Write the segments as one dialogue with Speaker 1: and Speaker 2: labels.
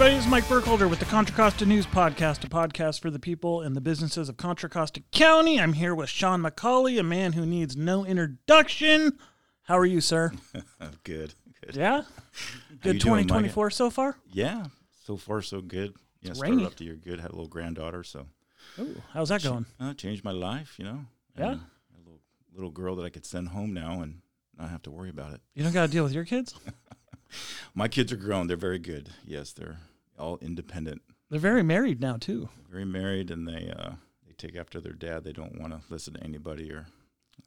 Speaker 1: Everybody, this is Mike Burkholder with the Contra Costa News Podcast, a podcast for the people and the businesses of Contra Costa County. I'm here with Sean McCauley, a man who needs no introduction. How are you, sir?
Speaker 2: good, good.
Speaker 1: Yeah? Good
Speaker 2: you doing,
Speaker 1: 2024 so far?
Speaker 2: Yeah, so far so good. Yeah,
Speaker 1: It's
Speaker 2: started
Speaker 1: rainy.
Speaker 2: up the year good. Had a little granddaughter, so
Speaker 1: Ooh, how's that going?
Speaker 2: uh, changed my life. You know.
Speaker 1: Yeah?
Speaker 2: A little little girl that I could send home now and not have to worry about it.
Speaker 1: You don't got to deal with your kids?
Speaker 2: My kids are grown. They're very good. Yes, they're all independent,
Speaker 1: They're very married now, too.
Speaker 2: very married, and they uh, they take after their dad. They don't want to listen to anybody or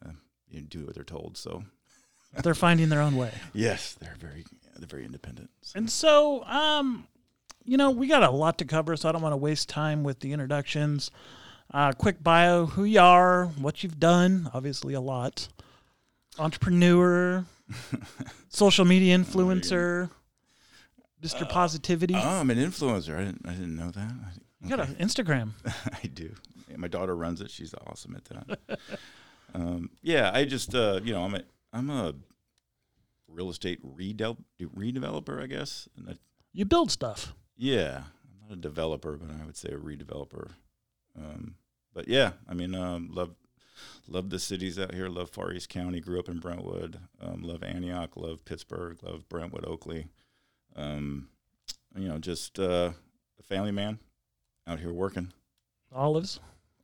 Speaker 2: uh, you know, do what they're told. So
Speaker 1: They're finding their own way.
Speaker 2: yes, they're very they're very independent. So,
Speaker 1: And so, um, you know, we got a lot to cover, so I don't want to waste time with the introductions. Uh, quick bio: who you are, what you've done, obviously a lot. Entrepreneur, social media influencer, Mr. Positivity.
Speaker 2: oh, I'm an influencer. I didn't I didn't know that. I,
Speaker 1: you got an Instagram.
Speaker 2: I do. Yeah, my daughter runs it. She's awesome at that. um, yeah, I just uh, you know I'm a I'm a real estate redel- redeveloper, I guess. And that,
Speaker 1: You build stuff.
Speaker 2: yeah, I'm not a developer, but I would say a redeveloper. Um, but yeah, I mean, um, love love the cities out here. Love Far East County. Grew up in Brentwood. Um, love Antioch. Love Pittsburg. Love Brentwood, Oakley. Um, you know, just uh, a family man out here working.
Speaker 1: Olives,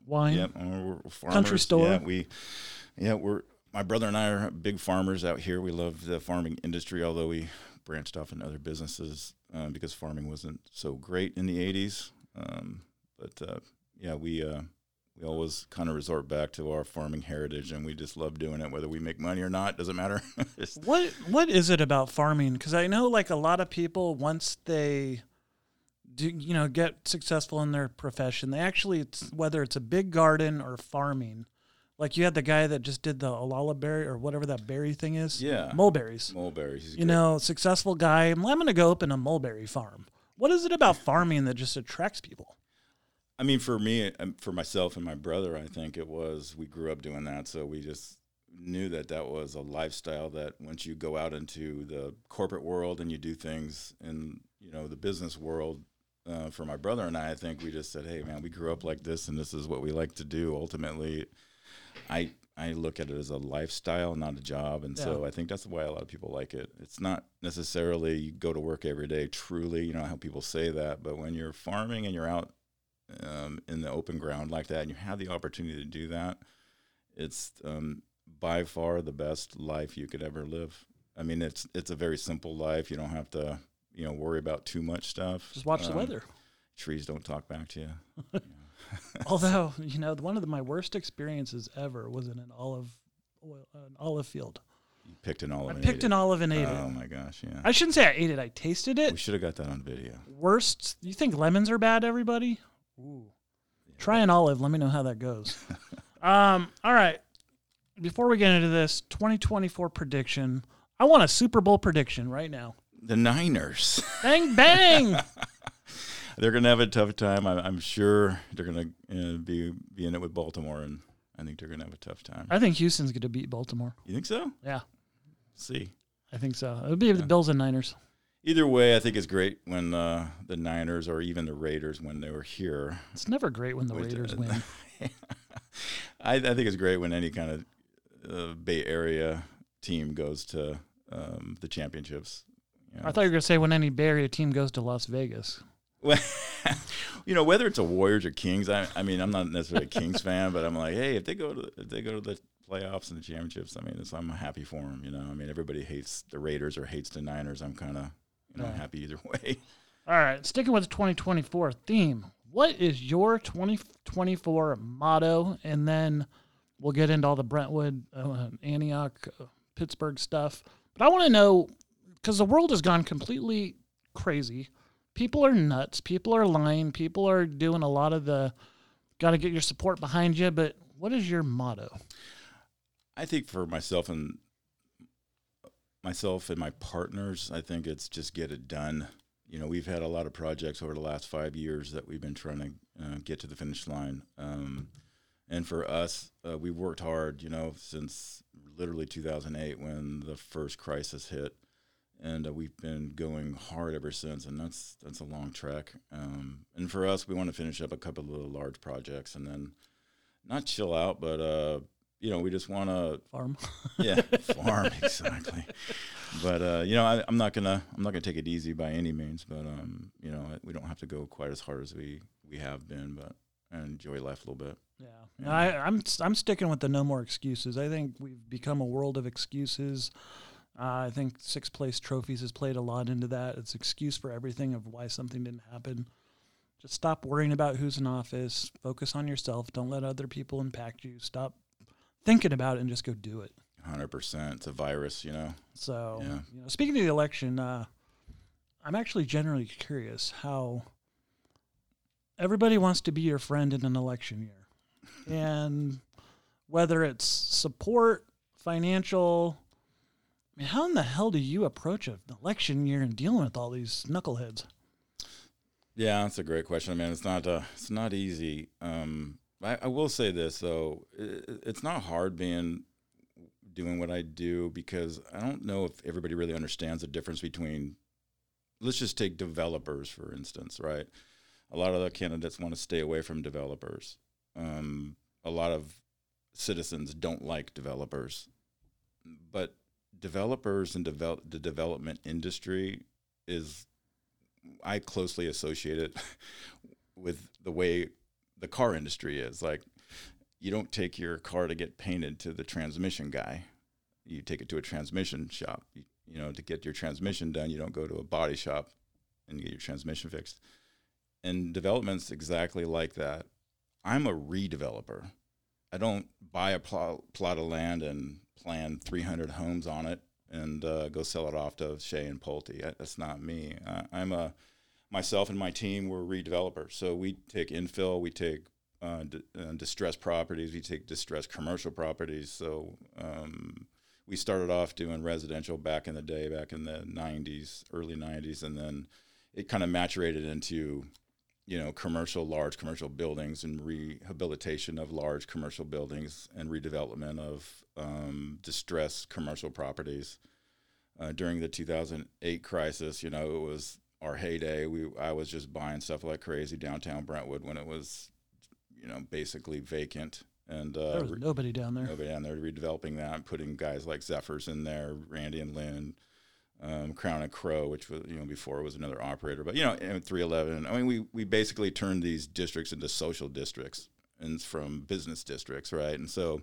Speaker 1: wine.
Speaker 2: Yep, uh, we're.
Speaker 1: Country store.
Speaker 2: Yeah, we, yeah, we're my brother and I are big farmers out here. We love the farming industry, although we branched off into other businesses um, because farming wasn't so great in the '80s. Um, but uh, yeah, we uh, we always kind of resort back to our farming heritage, and we just love doing it, whether we make money or not. Doesn't matter.
Speaker 1: What What is it about farming? Because I know, like a lot of people, once they do, you know, get successful in their profession, they actually, it's, whether it's a big garden or farming, like you had the guy that just did the alala berry or whatever that berry thing is,
Speaker 2: Yeah.
Speaker 1: mulberries.
Speaker 2: mulberries.
Speaker 1: You
Speaker 2: good.
Speaker 1: know, successful guy. I'm to go open a mulberry farm. What is it about farming that just attracts people?
Speaker 2: I mean, for me, for myself and my brother, I think it was we grew up doing that, so we just knew that that was a lifestyle that once you go out into the corporate world and you do things in you know the business world. Uh, for my brother and I, I think we just said, "Hey, man, we grew up like this, and this is what we like to do." Ultimately, I I look at it as a lifestyle, not a job, and so I think that's why a lot of people like it. It's not necessarily you go to work every day. Truly, you know how people say that, but when you're farming and you're out um, in the open ground like that, and you have the opportunity to do that, it's um, by far the best life you could ever live. I mean, it's it's a very simple life. You don't have to you know worry about too much stuff.
Speaker 1: Just watch the
Speaker 2: Um,
Speaker 1: weather.
Speaker 2: Trees don't talk back to you.
Speaker 1: Although, you know, one of the, my worst experiences ever was in an olive, oil, an olive field.
Speaker 2: You picked an olive.
Speaker 1: I picked an olive and ate
Speaker 2: Oh
Speaker 1: it.
Speaker 2: Oh my gosh, yeah.
Speaker 1: I shouldn't say I ate it. I tasted it.
Speaker 2: we should have got that on video.
Speaker 1: Worst. You think lemons are bad, everybody? Ooh. Try an olive. Let me know how that goes. um. All right. Before we get into this 2024 prediction, I want a Super Bowl prediction right now.
Speaker 2: The Niners.
Speaker 1: Bang bang.
Speaker 2: they're gonna have a tough time. I, I'm sure they're gonna uh, be be in it with Baltimore, and I think they're gonna have a tough time.
Speaker 1: I think Houston's going to beat Baltimore.
Speaker 2: You think so?
Speaker 1: Yeah,
Speaker 2: see.
Speaker 1: I think so. It'll be the Bills and Niners.
Speaker 2: Either way, I think it's great when uh, the Niners or even the Raiders when they were here.
Speaker 1: It's never great when the
Speaker 2: With,
Speaker 1: Raiders
Speaker 2: uh,
Speaker 1: win.
Speaker 2: I, I think it's great when any kind of uh, Bay Area team goes to um, the championships. You know,
Speaker 1: I thought you were going to say when any Bay Area team goes to Las Vegas.
Speaker 2: Well, you know, whether it's a Warriors or Kings, I, I mean, I'm not necessarily a Kings fan, but I'm like, hey, if they go to if they go to the playoffs and the championships, I mean, it's, I'm happy for them. You know, I mean, everybody hates the Raiders or hates the Niners. I'm kind of
Speaker 1: Yeah.
Speaker 2: happy either way.
Speaker 1: All right, sticking with the 2024 theme. What is your 2024 motto? And then we'll get into all the Brentwood, uh, Antioch, uh, Pittsburg stuff. But I want to know because the world has gone completely crazy. People are nuts. People are lying. People are doing a lot of the got to get your support behind you. But what is your motto?
Speaker 2: I think for myself and myself and my partners, I think it's just get it done. You know, we've had a lot of projects over the last five years that we've been trying to uh, get to the finish line. Um, and for us, uh, we worked hard, you know, since literally 2008 when the first crisis hit. and uh, we've been going hard ever since. And that's that's a long trek. Um, and for us, we want to finish up a couple of large projects, and then not chill out, but uh, you know, we just want to
Speaker 1: farm.
Speaker 2: yeah, farm exactly. But uh, you know, I, am not gonna I'm not gonna take it easy by any means. But um, you know, we don't have to go quite as hard as we we have been. But I enjoy life a little bit.
Speaker 1: Yeah, yeah. I, I'm I'm sticking with the no more excuses. I think we've become a world of excuses. Uh, I think sixth place trophies has played a lot into that. It's excuse for everything of why something didn't happen. Just stop worrying about who's in office. Focus on yourself. Don't let other people impact you. Stop thinking about it and just go do it.
Speaker 2: Hundred percent. It's a virus, you know.
Speaker 1: So, yeah. you know, speaking of the election, uh, I'm actually generally curious how everybody wants to be your friend in an election year, and whether it's support, financial. I mean, how in the hell do you approach an election year and dealing with all these knuckleheads?
Speaker 2: Yeah, that's a great question, man. It's not uh, it's not easy. Um, I, I will say this though, it, it's not hard being doing what I do because I don't know if everybody really understands the difference between. Let's just take developers for instance, right? A lot of the candidates want to stay away from developers. Um, a lot of citizens don't like developers, but developers and develop the development industry is I closely associate it with the way the car industry is. Like, you don't take your car to get painted to the transmission guy. You take it to a transmission shop. You, you know, to get your transmission done, you don't go to a body shop and get your transmission fixed. And development's exactly like that. I'm a redeveloper. I don't buy a plot, plot of land and plan 300 homes on it and uh, go sell it off to Shea and Pulte. That's not me. I, am a myself and my team were redevelopers. So we take infill, we take uh, d- uh, distressed properties, we take distressed commercial properties. So um, we started off doing residential back in the day, back in the 90s, early 90s, and then it kind of maturated into you know commercial large commercial buildings and rehabilitation of large commercial buildings and redevelopment of um, distressed commercial properties uh, during the 2008 crisis you know it was our heyday, we I was just buying stuff like crazy downtown Brentwood when it was, you know, basically vacant. And
Speaker 1: uh, there was re- nobody down there.
Speaker 2: Nobody down there redeveloping that, putting guys like Zephyrs in there, Randy and Lynn, um, Crown and Crow, which was you know before it was another operator. But you know, three eleven. I mean, we we basically turned these districts into social districts and from business districts, right? And so,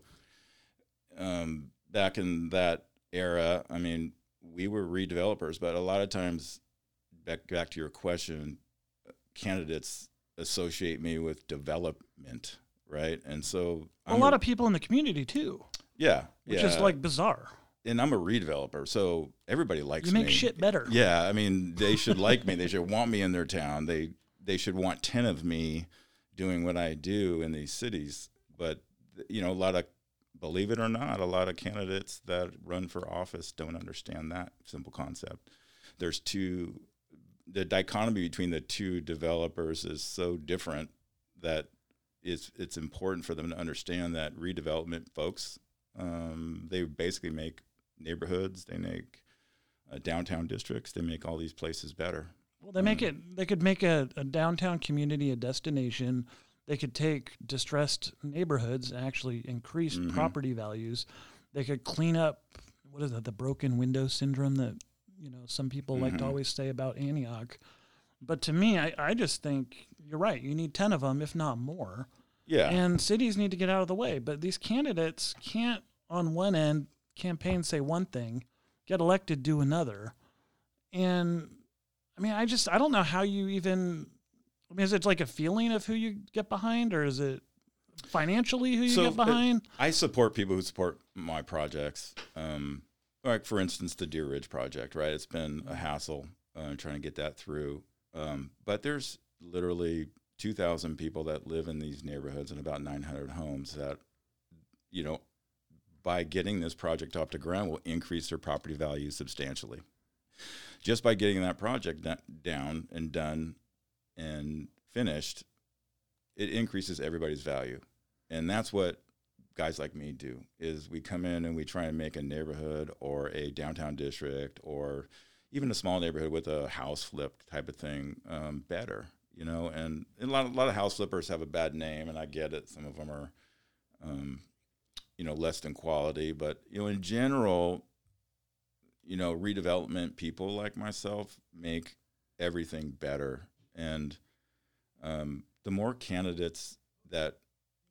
Speaker 2: um, back in that era, I mean, we were redevelopers, but a lot of times back back to your question, candidates associate me with development, right? And so
Speaker 1: a lot a, of people in the community too.
Speaker 2: Yeah,
Speaker 1: which
Speaker 2: yeah.
Speaker 1: is like bizarre.
Speaker 2: And I'm a redeveloper, so everybody likes
Speaker 1: you make
Speaker 2: me.
Speaker 1: shit better.
Speaker 2: Yeah, I mean, they should like me. They should want me in their town. They they should want ten of me doing what I do in these cities. But you know, a lot of believe it or not, a lot of candidates that run for office don't understand that simple concept. There's two the dichotomy between the two developers is so different that it's it's important for them to understand that redevelopment folks um, they basically make neighborhoods, they make uh, downtown districts, they make all these places better.
Speaker 1: Well, they make um, it. They could make a, a downtown community a destination. They could take distressed neighborhoods and actually increase mm-hmm. property values. They could clean up what is that? The broken window syndrome that you know some people mm-hmm. like to mm-hmm. always say about Antioch. But to me, I, I just think you're right. You need 10 of them, if not more.
Speaker 2: Yeah.
Speaker 1: And cities need to get out of the way. But these candidates can't, on one end, campaign say one thing, get elected, do another. And I mean, I just, I don't know how you even, I mean, is it like a feeling of who you get behind or is it financially who you so get behind?
Speaker 2: I support people who support my projects. Um, like for instance, the Deer Ridge project, right? It's been a hassle uh, trying to get that through. Um, but there's literally 2,000 people that live in these neighborhoods and about 900 homes that, you know, by getting this project off the ground will increase their property value substantially. Just by getting that project down and done and finished, it increases everybody's value. And that's what guys like me do is we come in and we try and make a neighborhood or a downtown district or even a small neighborhood with a house flip type of thing um, better. You know, and a lot, a lot of house flippers have a bad name, and I get it. Some of them are, um, you know, less than quality, but you know, in general, you know, redevelopment people like myself make everything better, and um, the more candidates that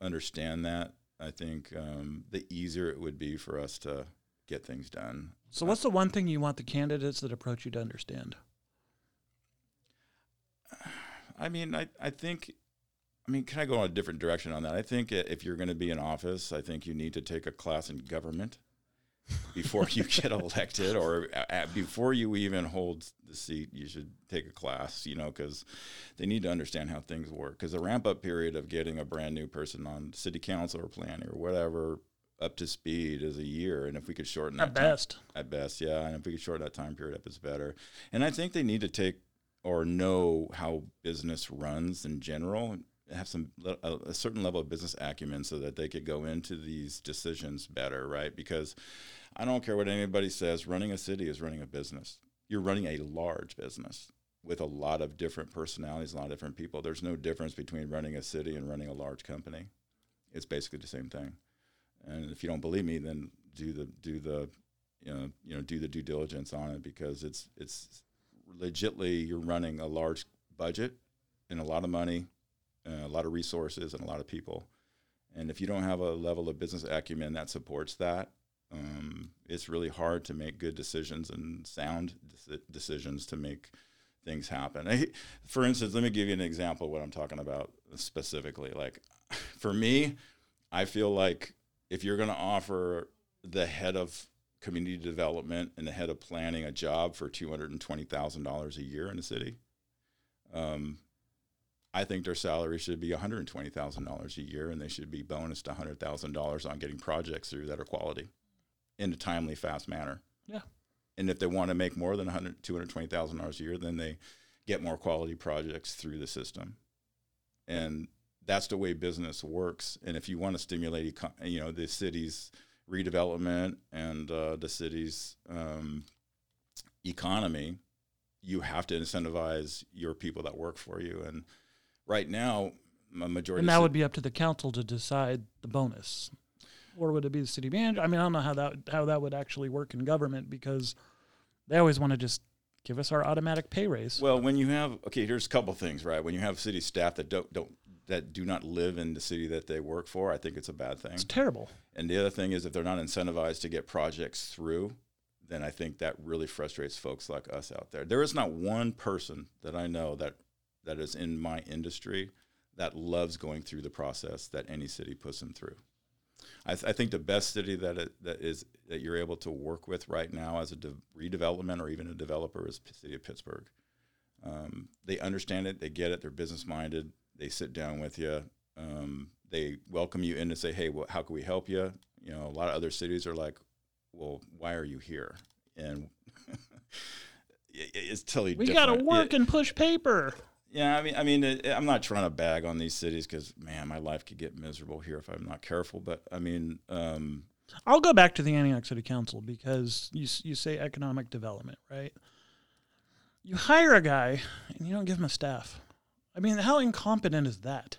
Speaker 2: understand that, I think um, the easier it would be for us to get things done.
Speaker 1: So, what's the one thing you want the candidates that approach you to understand?
Speaker 2: I mean, I, I think, I mean, can I go in a different direction on that? I think if you're going to be in office, I think you need to take a class in government before you get elected or at, before you even hold the seat. You should take a class, you know, because they need to understand how things work. Because the ramp up period of getting a brand new person on city council or planning or whatever up to speed is a year, and if we could shorten that,
Speaker 1: at
Speaker 2: that
Speaker 1: best,
Speaker 2: time, at best, yeah, and if we could shorten that time period up, it's better. And I think they need to take or know how business runs in general, have some a, a certain level of business acumen so that they could go into these decisions better, right? Because I don't care what anybody says, running a city is running a business. You're running a large business with a lot of different personalities, a lot of different people. There's no difference between running a city and running a large company. It's basically the same thing. And if you don't believe me, then do the do the you know you know do the due diligence on it because it's it's legitly you're running a large budget and a lot of money, a lot of resources, and a lot of people. And if you don't have a level of business acumen that supports that, um, it's really hard to make good decisions and sound decisions to make things happen. I, for instance, let me give you an example of what I'm talking about specifically. Like, for me, I feel like if you're going to offer the head of community development and the head of planning a job for $220,000 a year in the city, um, I think their salary should be $120,000 a year and they should be bonused $100,000 on getting projects through that are quality in a timely, fast manner.
Speaker 1: Yeah.
Speaker 2: And if they want to make more than $220,000 a year, then they get more quality projects through the system. And that's the way business works. And if you want to stimulate, you know, the city's redevelopment and uh, the city's um, economy, you have to incentivize your people that work for you. And right now, a majority.
Speaker 1: And that would be up to the council to decide the bonus, or would it be the city manager? I mean, I don't know how that how that would actually work in government because they always want to just give us our automatic pay raise.
Speaker 2: Well, when you have okay, here's a couple things, right? When you have city staff that don't don't that do not live in the city that they work for, I think it's a bad thing.
Speaker 1: It's terrible.
Speaker 2: And the other thing is if they're not incentivized to get projects through, then I think that really frustrates folks like us out there. There is not one person that I know that that is in my industry that loves going through the process that any city puts them through. I, th- I think the best city that it, that is that you're able to work with right now as a de- redevelopment or even a developer is the city of Pittsburg. Um, they understand it, they get it, they're business minded, they sit down with you. Um, they welcome you in and say, "Hey, well, how can we help you?" You know, a lot of other cities are like, "Well, why are you here?" And it's totally
Speaker 1: we got to work it, and push paper.
Speaker 2: Yeah, I mean, I mean, it, I'm not trying to bag on these cities because man, my life could get miserable here if I'm not careful. But I mean, um,
Speaker 1: I'll go back to the Antioch City Council because you you say economic development, right? You hire a guy and you don't give him a staff. I mean, how incompetent is that?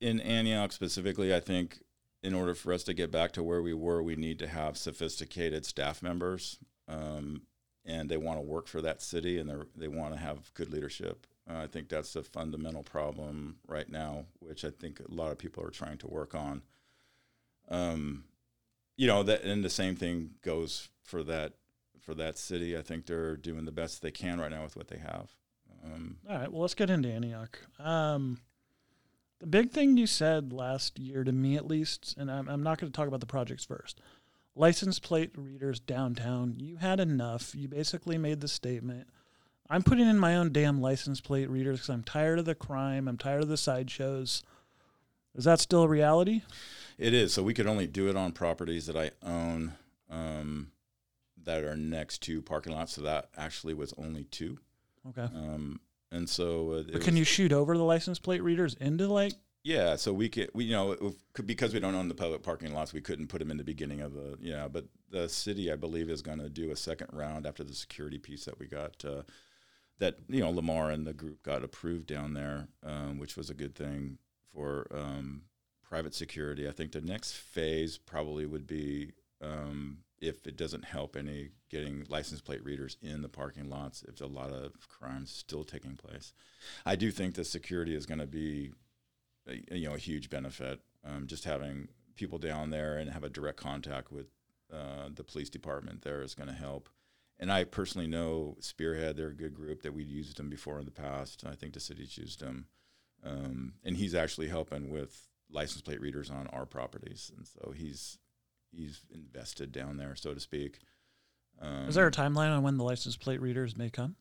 Speaker 2: In Antioch specifically, I think in order for us to get back to where we were, we need to have sophisticated staff members, um, and they want to work for that city, and they they want to have good leadership. Uh, I think that's a fundamental problem right now, which I think a lot of people are trying to work on. Um, you know that, and the same thing goes for that for that city. I think they're doing the best they can right now with what they have.
Speaker 1: Um, All right, well, let's get into Antioch. Um, the big thing you said last year, to me at least, and I'm, I'm not going to talk about the projects first. License plate readers downtown, you had enough. You basically made the statement. I'm putting in my own damn license plate readers because I'm tired of the crime. I'm tired of the sideshows. Is that still a reality?
Speaker 2: It is. So we could only do it on properties that I own um, that are next to parking lots. So that actually was only two.
Speaker 1: Okay.
Speaker 2: Um, and so, uh,
Speaker 1: can was, you shoot over the license plate readers into like
Speaker 2: Yeah, so we could, we you know, if, because we don't own the public parking lots, we couldn't put them in the beginning of the, you know, but the city, I believe, is going to do a second round after the security piece that we got, uh, that you know, Lamar and the group got approved down there, um, which was a good thing for um, private security. I think the next phase probably would be um, if it doesn't help any getting license plate readers in the parking lots, if a lot of crimes still taking place. I do think the security is going to be a, you know a huge benefit. Um, just having people down there and have a direct contact with uh, the police department there is going to help. And I personally know Spearhead; they're a good group that we've used them before in the past. I think the city's used them, um, and he's actually helping with license plate readers on our properties, and so he's he's invested down there, so to speak. Um,
Speaker 1: Is there a timeline on when the license plate readers may come?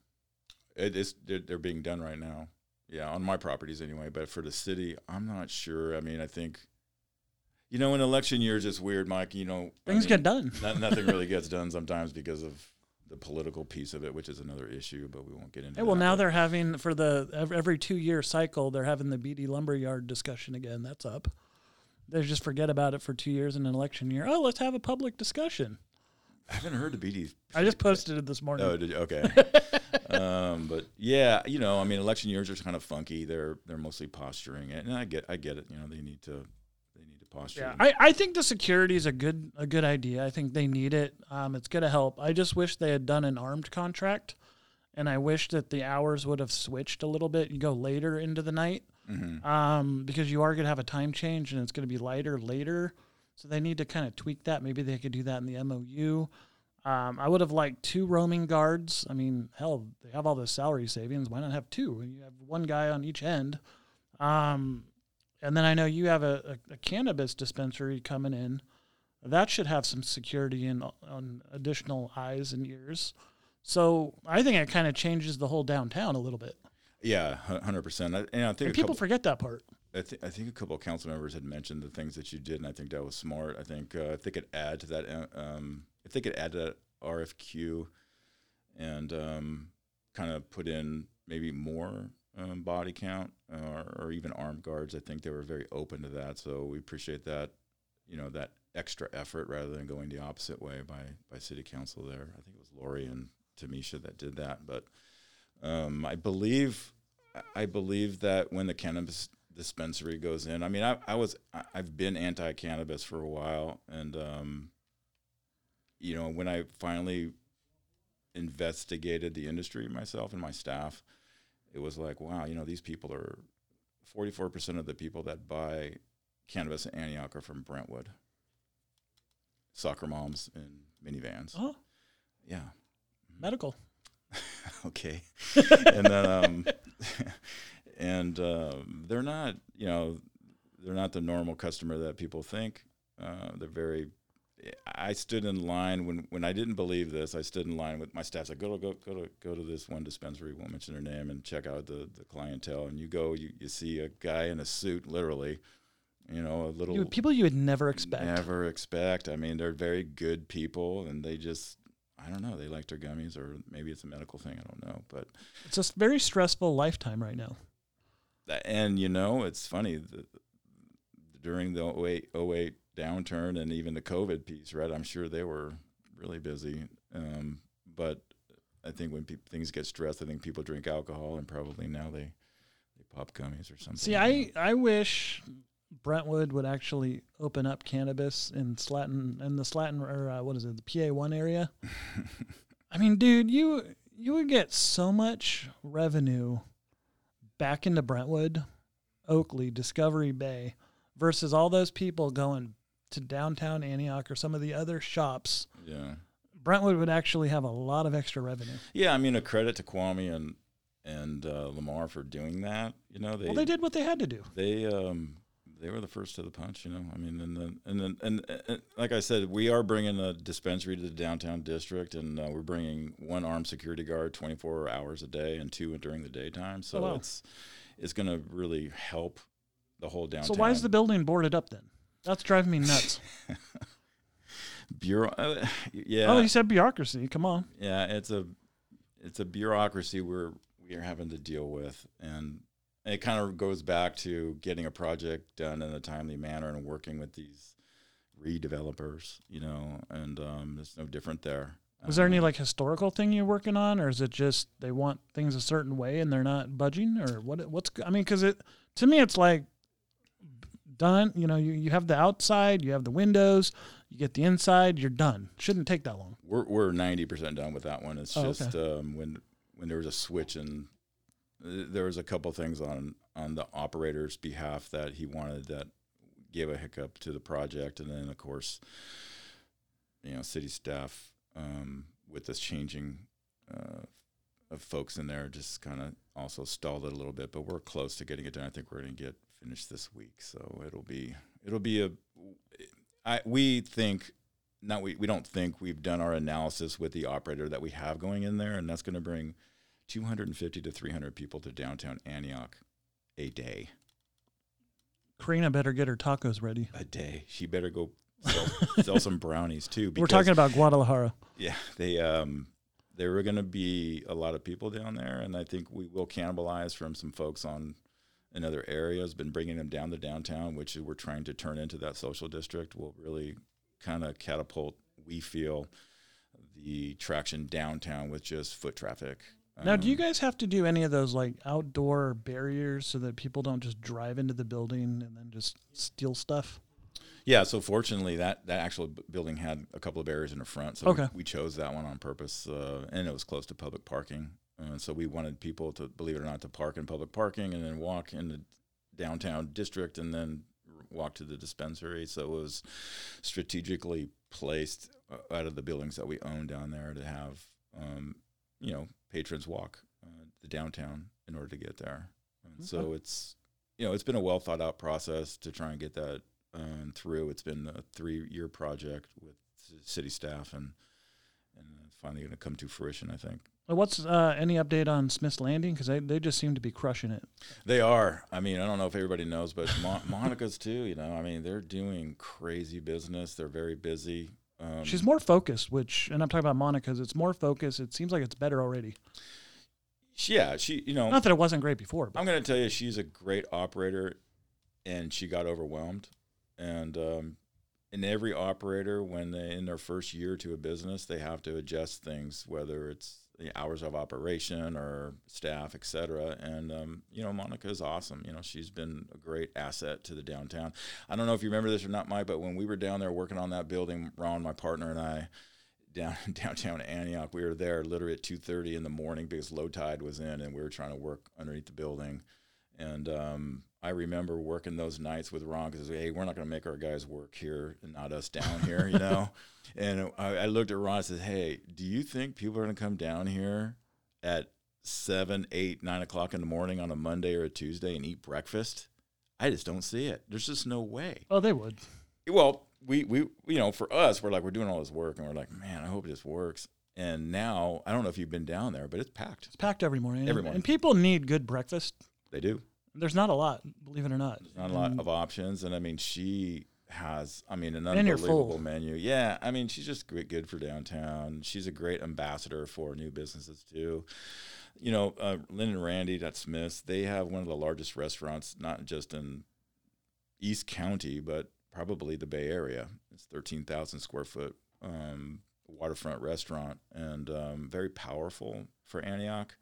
Speaker 2: It is they're, they're being done right now. Yeah, on my properties anyway. But for the city, I'm not sure. I mean, I think, you know, in election years, it's weird, Mike. You know, I
Speaker 1: Things
Speaker 2: mean,
Speaker 1: get done.
Speaker 2: not, nothing really gets done sometimes because of the political piece of it, which is another issue. But we won't get into.
Speaker 1: Hey, well,
Speaker 2: that.
Speaker 1: now they're having for the every two year cycle, they're having the Beede lumberyard discussion again. That's up. They just forget about it for two years in an election year. Oh, let's have a public discussion.
Speaker 2: I haven't heard the Beede.
Speaker 1: I just posted it this morning.
Speaker 2: Oh, did you? Okay. um, but yeah, you know, I mean, election years are kind of funky. They're they're mostly posturing, it. and I get I get it. You know, they need to they need to posture.
Speaker 1: Yeah, I, I think the security is a good a good idea. I think they need it. Um, it's going to help. I just wish they had done an armed contract, and I wish that the hours would have switched a little bit. You go later into the night,
Speaker 2: Mhm.
Speaker 1: um, because you are going to have a time change, and it's going to be lighter later. So they need to kind of tweak that. Maybe they could do that in the MOU. Um, I would have liked two roaming guards. I mean, hell, they have all the salary savings. Why not have two? You have one guy on each end. Um, and then I know you have a, a, a cannabis dispensary coming in. That should have some security and on additional eyes and ears. So I think it kind of changes the whole downtown a little bit.
Speaker 2: Yeah, hundred percent. And I think
Speaker 1: And people
Speaker 2: couple,
Speaker 1: forget that part.
Speaker 2: I, th- I think a couple of council members had mentioned the things that you did, and I think that was smart. I think uh, if they could add to that, uh, um, if they could add to that RFQ, and um, kind of put in maybe more um, body count or, or even armed guards, I think they were very open to that. So we appreciate that, you know, that extra effort rather than going the opposite way by by city council there. I think it was Lori and Tamisha that did that, but um, I believe I believe that when the cannabis dispensary goes in, I mean, I, I was I've been anti-cannabis for a while, and um, you know, when I finally investigated the industry myself and my staff, it was like, wow, you know, these people are 44% of the people that buy cannabis in Antioch are from Brentwood. Soccer moms and minivans.
Speaker 1: Oh,
Speaker 2: Yeah.
Speaker 1: medical.
Speaker 2: okay. and then, um, and um, they're not, you know, they're not the normal customer that people think. Uh, they're very. I stood in line when, when I didn't believe this. I stood in line with my staff. I go to go go to go to this one dispensary. Won't mention their name and check out the, the clientele. And you go, you, you see a guy in a suit, literally. You know, a little
Speaker 1: You, people you would never expect.
Speaker 2: Never expect. I mean, they're very good people, and they just, I don't know, they like their gummies, or maybe it's a medical thing. I don't know, but
Speaker 1: It's a very stressful lifetime right now.
Speaker 2: And you know, it's funny the, during the 08, 08 downturn and even the COVID piece, right? I'm sure they were really busy, um, but I think when peop things get stressed, I think people drink alcohol, and probably now they they pop gummies or something.
Speaker 1: See, I, I wish Brentwood would actually open up cannabis in Slatton in the Slatton or uh, what is it, the PA one area. I mean, dude, you you would get so much revenue back into Brentwood, Oakley, Discovery Bay, versus all those people going to downtown Antioch or some of the other shops.
Speaker 2: yeah.
Speaker 1: Brentwood would actually have a lot of extra revenue.
Speaker 2: Yeah, I mean, a credit to Kwame and and uh, Lamar for doing that. You know, they
Speaker 1: well, they did what they had to do.
Speaker 2: they um they were the first to the punch. You know, I mean, and then and then and, and like I said, we are bringing a dispensary to the downtown district, and uh, we're bringing one armed security guard 24 hours a day and two during the daytime. So
Speaker 1: Oh, wow.
Speaker 2: it's it's going to really help the whole downtown.
Speaker 1: So why is the building boarded up then? That's driving me nuts.
Speaker 2: bureau? Uh, yeah,
Speaker 1: Oh, you said bureaucracy. Come on.
Speaker 2: yeah, it's a it's a bureaucracy we're we are having to deal with, and it kind of goes back to getting a project done in a timely manner and working with these redevelopers, you know, and um, it's no different there.
Speaker 1: Was there any
Speaker 2: Um,
Speaker 1: like historical thing you're working on, or is it just they want things a certain way and they're not budging, or what? What's I mean, because it to me it's like done. You know, you, you have the outside, you have the windows, you get the inside, you're done. Shouldn't take that long.
Speaker 2: We're we're ninety percent done with that one. It's
Speaker 1: Oh,
Speaker 2: just um, when when there was a switch and uh, there was a couple things on on the operator's behalf that he wanted that gave a hiccup to the project, and then of course, you know, city staff um, with this changing uh, of folks in there just kind of also stalled it a little bit. But we're close to getting it done. I think we're going to get finished this week, so it'll be it'll be a. I we think not we, we don't think we've done our analysis with the operator that we have going in there, and that's going to bring 250 to 300 people to downtown Antioch a day.
Speaker 1: Karina better get her tacos ready.
Speaker 2: A day. She better go sell, sell some brownies too.
Speaker 1: We're talking about Guadalajara.
Speaker 2: Yeah, they um there were going to be a lot of people down there, and I think we will cannibalize from some folks on in other areas. Been bringing them down to downtown, which we're trying to turn into that social district. Will really kind of catapult. We feel the traction downtown with just foot traffic.
Speaker 1: Now, do you guys have to do any of those like outdoor barriers so that people don't just drive into the building and then just steal stuff?
Speaker 2: Yeah, so fortunately, that that actual building had a couple of barriers in the front, so
Speaker 1: Okay.
Speaker 2: we, we chose that one on purpose, uh, and it was close to public parking. Uh, so we wanted people to, believe it or not, to park in public parking and then walk in the downtown district and then walk to the dispensary. So it was strategically placed uh, out of the buildings that we own down there to have, um, you know, patrons walk uh, the downtown in order to get there. And So
Speaker 1: Okay.
Speaker 2: it's you know it's been a well thought out process to try and get that um, through. It's been a three year project with city staff and and finally going to come to fruition. I think
Speaker 1: What's uh, any update on Smith's Landing? Because they, they just seem to be crushing it.
Speaker 2: they are. I mean, I don't know if everybody knows, but Mon- Monica's too. You know, I mean, they're doing crazy business. They're very busy. Um,
Speaker 1: She's more focused, which, and I'm talking about Monica's. It's more focused. It seems like it's better already.
Speaker 2: yeah, she. You know,
Speaker 1: Not that it wasn't great before, but
Speaker 2: I'm going to tell you, she's a great operator, and she got overwhelmed. And um, in every operator, when they in their first year to a business, they have to adjust things, whether it's the hours of operation or staff, et cetera. And um, you know, Monica is awesome. You know, she's been a great asset to the downtown. I don't know if you remember this or not, Mike, but when we were down there working on that building, Ron, my partner, and I. Down downtown Antioch, we were there literally at two thirty in the morning because low tide was in, and we were trying to work underneath the building. And um, I remember working those nights with Ron because hey, we're not going to make our guys work here and not us down here, you know. and I, I looked at Ron and said, "Hey, do you think people are going to come down here at seven, eight, nine o'clock in the morning on a Monday or a Tuesday and eat breakfast? I just don't see it. There's just no way."
Speaker 1: oh, they would.
Speaker 2: well, we we you know, for us, we're like we're doing all this work, and we're like, man, I hope this works. And now I don't know if you've been down there, but it's packed.
Speaker 1: It's packed every morning.
Speaker 2: Every morning.
Speaker 1: And people need good breakfast.
Speaker 2: They do.
Speaker 1: There's not a lot, believe it or not.
Speaker 2: Not a lot
Speaker 1: And
Speaker 2: of options, and I mean, she has, I mean, an unbelievable menu. Yeah, I mean, she's just great, good for downtown. She's a great ambassador for new businesses too. You know, uh, Lynn and Randy at Smith's, they have one of the largest restaurants, not just in East County, but probably the Bay Area. It's thirteen thousand square foot um, waterfront restaurant, and um, very powerful for Antioch.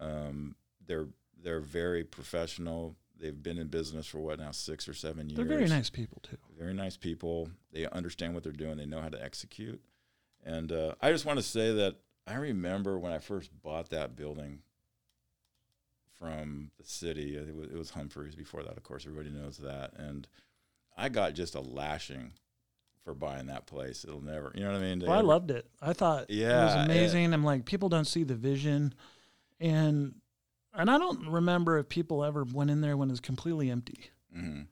Speaker 2: Um, they're they're very professional. They've been in business for what now six or seven years.
Speaker 1: They're very nice people too.
Speaker 2: Very nice people. They understand what they're doing. They know how to execute. And uh, I just want to say that I remember when I first bought that building from the city. It was, it was Humphreys before that, of course. Everybody knows that. And I got just a lashing for buying that place. It'll never, you know what I mean?
Speaker 1: Well, I loved it. I thought
Speaker 2: yeah,
Speaker 1: it
Speaker 2: was
Speaker 1: amazing. I'm like, people don't see the vision, and and I don't remember if people ever went in there when it was completely empty.
Speaker 2: Mhm.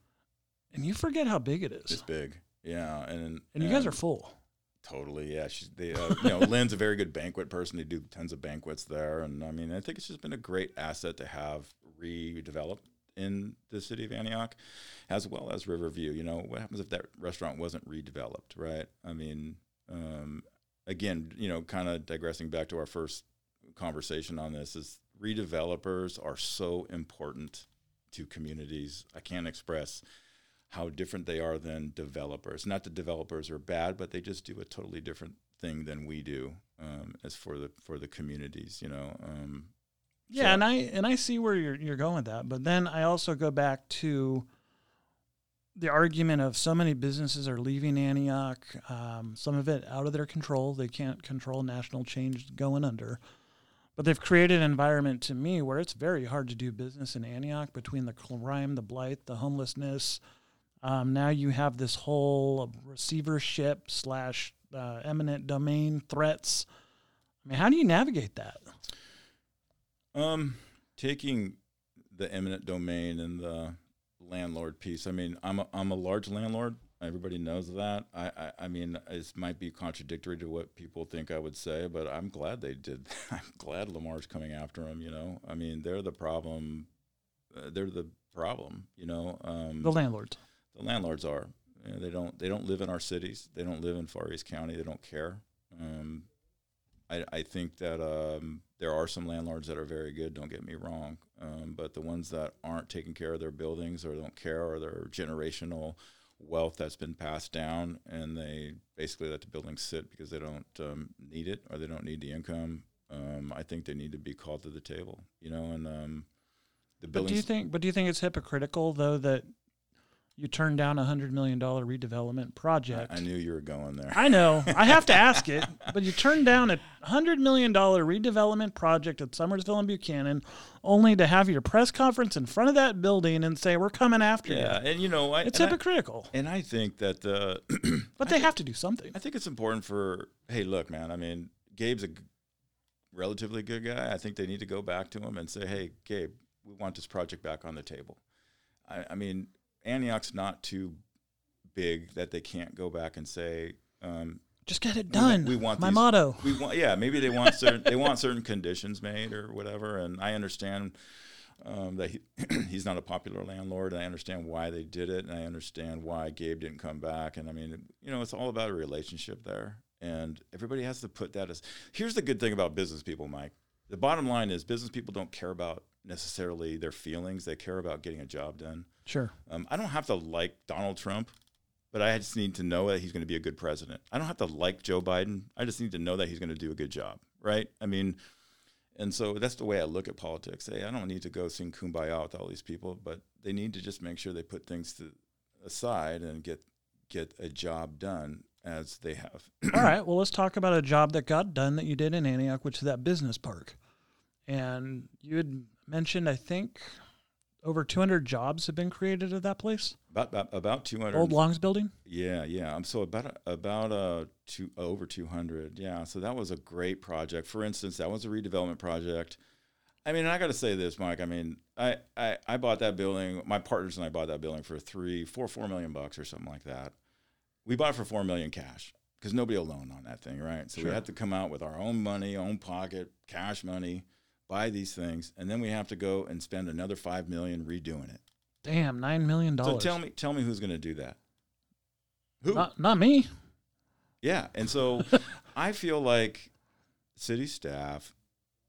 Speaker 1: And you forget how big it is.
Speaker 2: It's big. Yeah. And,
Speaker 1: and you guys are full.
Speaker 2: Totally, yeah. She's they, uh, you know, Lynn's a very good banquet person. They do tons of banquets there, and I mean, I think it's just been a great asset to have redeveloped in the city of Antioch, as well as Riverview. You know, what happens if that restaurant wasn't redeveloped, right? I mean, um, again, you know, kind of digressing back to our first conversation on this is redevelopers are so important to communities. I can't express how different they are than developers. Not that developers are bad, but they just do a totally different thing than we do um, as for the for the communities. You know. Um,
Speaker 1: yeah, so and I and I see where you're you're going with that, but then I also go back to the argument of so many businesses are leaving Antioch, um, some of it out of their control. They can't control national change going under. But they've created an environment to me where it's very hard to do business in Antioch between the crime, the blight, the homelessness. Um, now you have this whole receivership slash uh, eminent domain threats. I mean, how do you navigate that?
Speaker 2: Um, taking the eminent domain and the landlord piece. I mean, I'm a, I'm a large landlord. Everybody knows that. I, I, I mean, it might be contradictory to what people think I would say, but I'm glad they did. I'm glad Lamar's coming after them. You know, I mean, they're the problem. Uh, they're the problem. You know, um,
Speaker 1: the landlords.
Speaker 2: The landlords are. You know, they don't. They don't live in our cities. They don't live in Far East County. They don't care. Um, I, I think that um, there are some landlords that are very good. Don't get me wrong, um, but the ones that aren't taking care of their buildings or don't care or their generational wealth that's been passed down, and they basically let the buildings sit because they don't um, need it or they don't need the income. Um, I think they need to be called to the table, you know. And um,
Speaker 1: the but do you think? But do you think it's hypocritical though that you turned down a hundred million dollar redevelopment project.
Speaker 2: I, I, knew you were going there.
Speaker 1: I know. I have to ask it, but you turned down a hundred million dollar redevelopment project at Somersville and Buchanan, only to have your press conference in front of that building and say we're coming after
Speaker 2: yeah,
Speaker 1: you.
Speaker 2: Yeah, and you know, I,
Speaker 1: it's hypocritical.
Speaker 2: I, and I think that, uh,
Speaker 1: but they have to do something.
Speaker 2: I think it's important for. Hey, look, man. I mean, Gabe's a relatively good guy. I think they need to go back to him and say, hey, Gabe, we want this project back on the table. I, I mean Antioch's not too big that they can't go back and say, um,
Speaker 1: just get it done.
Speaker 2: We, we want
Speaker 1: my
Speaker 2: these,
Speaker 1: motto.
Speaker 2: We want, yeah, maybe they want certain they want certain conditions made or whatever. And I understand um, that he, he's not a popular landlord. I understand why they did it, and I understand why Gabe didn't come back. And I mean, you know, it's all about a relationship there, and everybody has to put that as. Here's the good thing about business people, Mike. The bottom line is business people don't care about necessarily their feelings. They care about getting a job done.
Speaker 1: Sure.
Speaker 2: Um, I don't have to like Donald Trump, but I just need to know that he's going to be a good president. I don't have to like Joe Biden. I just need to know that he's going to do a good job, right? I mean, and so that's the way I look at politics. Hey, I don't need to go sing kumbaya with all these people, but they need to just make sure they put things to aside and get get a job done as they have.
Speaker 1: all right. Well, let's talk about a job that got done that you did in Antioch, which is that business park. And you had mentioned, I think, over 200 jobs have been created at that place.
Speaker 2: About about, about 200.
Speaker 1: Old Longs building.
Speaker 2: Yeah, yeah. Um, so about about uh two over 200. Yeah. So that was a great project. For instance, that was a redevelopment project. I mean, I got to say this, Mike. I mean, I, I I bought that building. My partners and I bought that building for three, four, four million bucks or something like that. We bought it for four million cash because nobody will loan on that thing, right? So sure. we had to come out with our own money, own pocket, cash money buy these things, and then we have to go and spend another five million redoing it.
Speaker 1: Damn, nine million dollars.
Speaker 2: So tell me, tell me who's going to do that? Who?
Speaker 1: Not, not me.
Speaker 2: Yeah, and so I feel like city staff,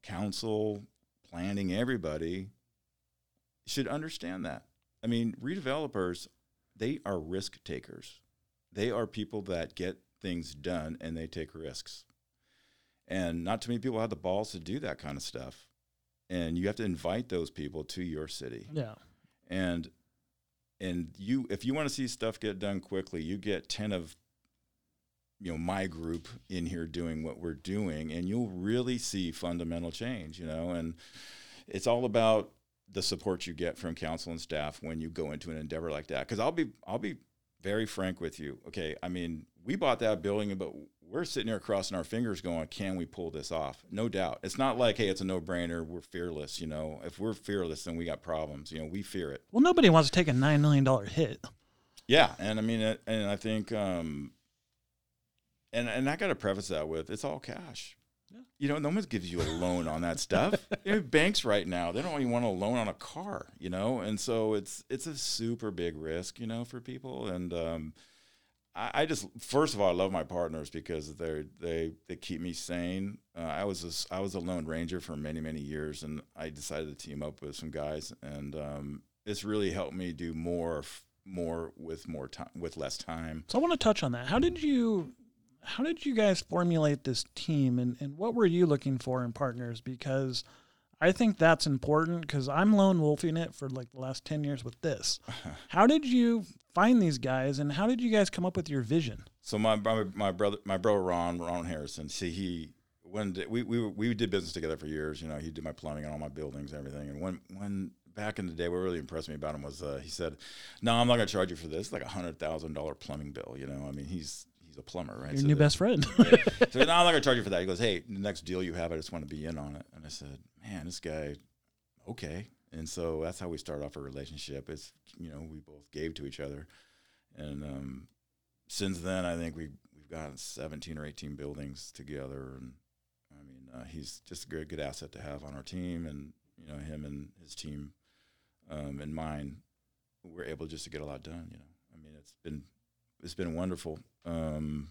Speaker 2: council, planning, everybody should understand that. I mean, redevelopers, they are risk takers. They are people that get things done and they take risks. And not too many people have the balls to do that kind of stuff and you have to invite those people to your city.
Speaker 1: Yeah.
Speaker 2: And and you if you want to see stuff get done quickly, you get 10 of you know my group in here doing what we're doing and you'll really see fundamental change, you know, and it's all about the support you get from council and staff when you go into an endeavor like that cuz I'll be I'll be very frank with you. Okay, I mean, we bought that building but we're sitting here crossing our fingers going, can we pull this off? No doubt. It's not like, hey, it's a no brainer. We're fearless. You know, if we're fearless, then we got problems. You know, we fear it.
Speaker 1: Well, nobody wants to take a $9 million hit.
Speaker 2: Yeah. And I mean, and I think, um, and, and I got to preface that with it's all cash. Yeah. You know, no one gives you a loan on that stuff. you know, banks right now, they don't even want a loan on a car, you know? And so it's, it's a super big risk, you know, for people. And, um, I, just first of all I love my partners because they they they keep me sane. Uh, I was a, I was a lone ranger for many many years, and I decided to team up with some guys, and um, it's really helped me do more more with more time with less time.
Speaker 1: So I want to touch on that. How did you how did you guys formulate this team and, and what were you looking for in partners? Because I think that's important because I'm lone wolfing it for like the last 10 years with this. how did you find these guys and how did you guys come up with your vision?
Speaker 2: So my my, my brother my brother Ron Ron Harrison, see he when did, we we we did business together for years. You know, he did my plumbing and all my buildings and everything. And when when back in the day, what really impressed me about him was uh, he said, "No, I'm not going to charge you for this. It's like a hundred thousand dollar plumbing bill. You know, I mean, he's he's a plumber, right?
Speaker 1: Your
Speaker 2: so
Speaker 1: new
Speaker 2: the-
Speaker 1: best friend.
Speaker 2: so no, I'm not going to charge you for that. He goes, "Hey, the next deal you have, I just want to be in on it." And I said, "Man, this guy, okay." And so that's how we start off a relationship. It's you know we both gave to each other, and um, since then I think we we've gotten 17 or 18 buildings together, and I mean uh, he's just a good good asset to have on our team, and you know him and his team um, and mine, we're able just to get a lot done. You know, I mean it's been it's been wonderful um,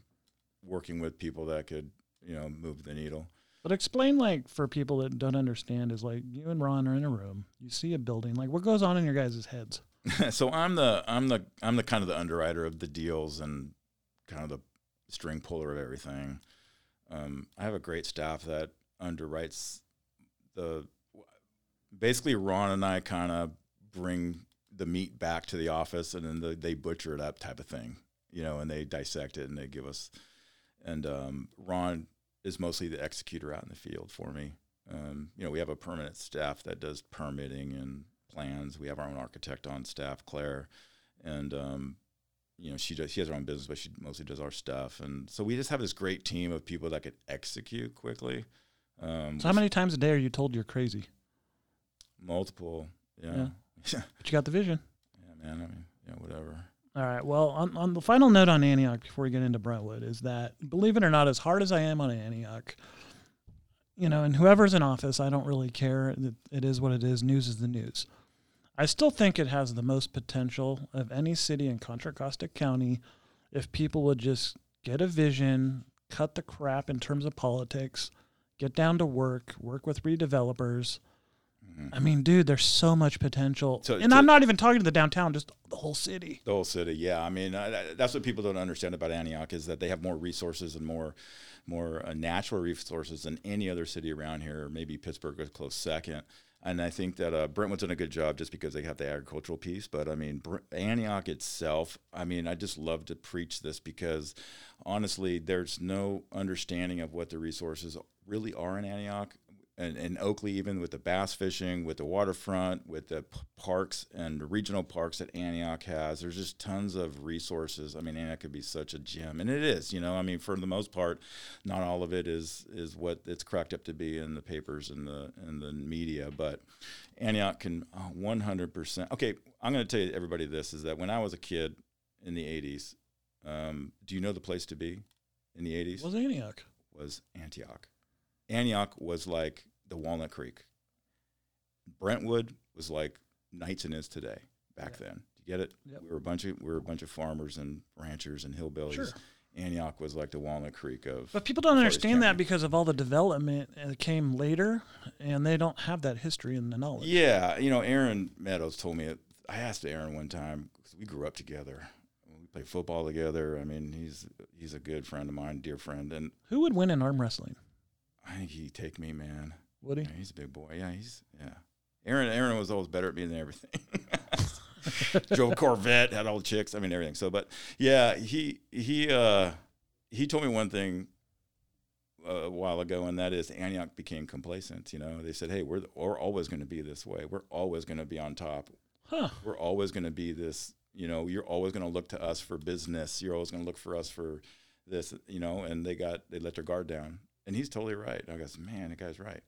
Speaker 2: working with people that could you know move the needle.
Speaker 1: But explain, like, for people that don't understand, is like you and Ron are in a room, you see a building, like, what goes on in your guys' heads?
Speaker 2: so I'm the I'm the I'm the kind of the underwriter of the deals and kind of the string puller of everything. Um, I have a great staff that underwrites the. Basically, Ron and I kind of bring the meat back to the office, and then the, they butcher it up, type of thing, you know, and they dissect it and they give us. And um, Ron is mostly the executor out in the field for me. Um, you know, we have a permanent staff that does permitting and plans. We have our own architect on staff, Claire, and um, you know she does. She has her own business, but she mostly does our stuff. And so we just have this great team of people that could execute quickly. Um,
Speaker 1: So, how many times a day are you told you're crazy?
Speaker 2: Multiple. Yeah.
Speaker 1: Yeah.
Speaker 2: Yeah.
Speaker 1: But you got the vision.
Speaker 2: yeah, man. I mean, yeah, whatever.
Speaker 1: All right. Well, on, on the final note on Antioch before we get into Brentwood is that, believe it or not, as hard as I am on Antioch, you know, and whoever's in office, I don't really care. It, it is what it is. News is the news. I still think it has the most potential of any city in Contra Costa County if people would just get a vision, cut the crap in terms of politics, get down to work, work with redevelopers.
Speaker 2: Mhm.
Speaker 1: I mean, dude, there's so much potential.
Speaker 2: So
Speaker 1: and
Speaker 2: to-
Speaker 1: I'm not even talking to the downtown, just the whole city.
Speaker 2: The whole city, yeah. I mean, I, that's what people don't understand about Antioch is that they have more resources and more, more uh, natural resources than any other city around here. Maybe Pittsburg is close second. And I think that uh, Brentwood's done a good job just because they have the agricultural piece. But I mean, Br- Antioch itself, I mean, I just love to preach this because honestly, there's no understanding of what the resources really are in Antioch. And, Oakley, even with the bass fishing, with the waterfront, with the p- parks and the regional parks that Antioch has, there's just tons of resources. I mean, Antioch could be such a gem, and it is. You know, I mean, for the most part, not all of it is is what it's cracked up to be in the papers and the and the media, but Antioch can uh, 100%. Okay, I'm going to tell you everybody this is that when I was a kid in the 80s, um, do you know the place to be in the 80s?
Speaker 1: Was Antioch?
Speaker 2: was Antioch. Antioch was like the Walnut Creek. Brentwood was like Knightsen is today back
Speaker 1: Yeah.
Speaker 2: then. Do you get it?
Speaker 1: Yep.
Speaker 2: We were a bunch of we were a bunch of farmers and ranchers and hillbillies.
Speaker 1: Sure.
Speaker 2: Antioch was like the Walnut Creek of
Speaker 1: But people don't understand that because of all the development that came later, and they don't have that history and the knowledge.
Speaker 2: Yeah, you know, Aaron Meadows told me. I asked Aaron one time because we grew up together. We played football together. I mean, he's he's a good friend of mine, dear friend, and
Speaker 1: Who would win in arm wrestling?
Speaker 2: I think he'd take me, man.
Speaker 1: Would he?
Speaker 2: Yeah, he's a big boy. Yeah, he's yeah. Aaron Aaron was always better at me than everything. A Corvette, had all the chicks. I mean everything. So, but yeah, he he uh he told me one thing uh, a while ago, and that is Antioch became complacent. You know, they said, "Hey, we're we're always going to be this way. We're always going to be on top.
Speaker 1: Huh.
Speaker 2: We're always going to be this. You know, you're always going to look to us for business. You're always going to look for us for this. You know." And they got they let their guard down, and he's totally right. I goes, "Man, that guy's right."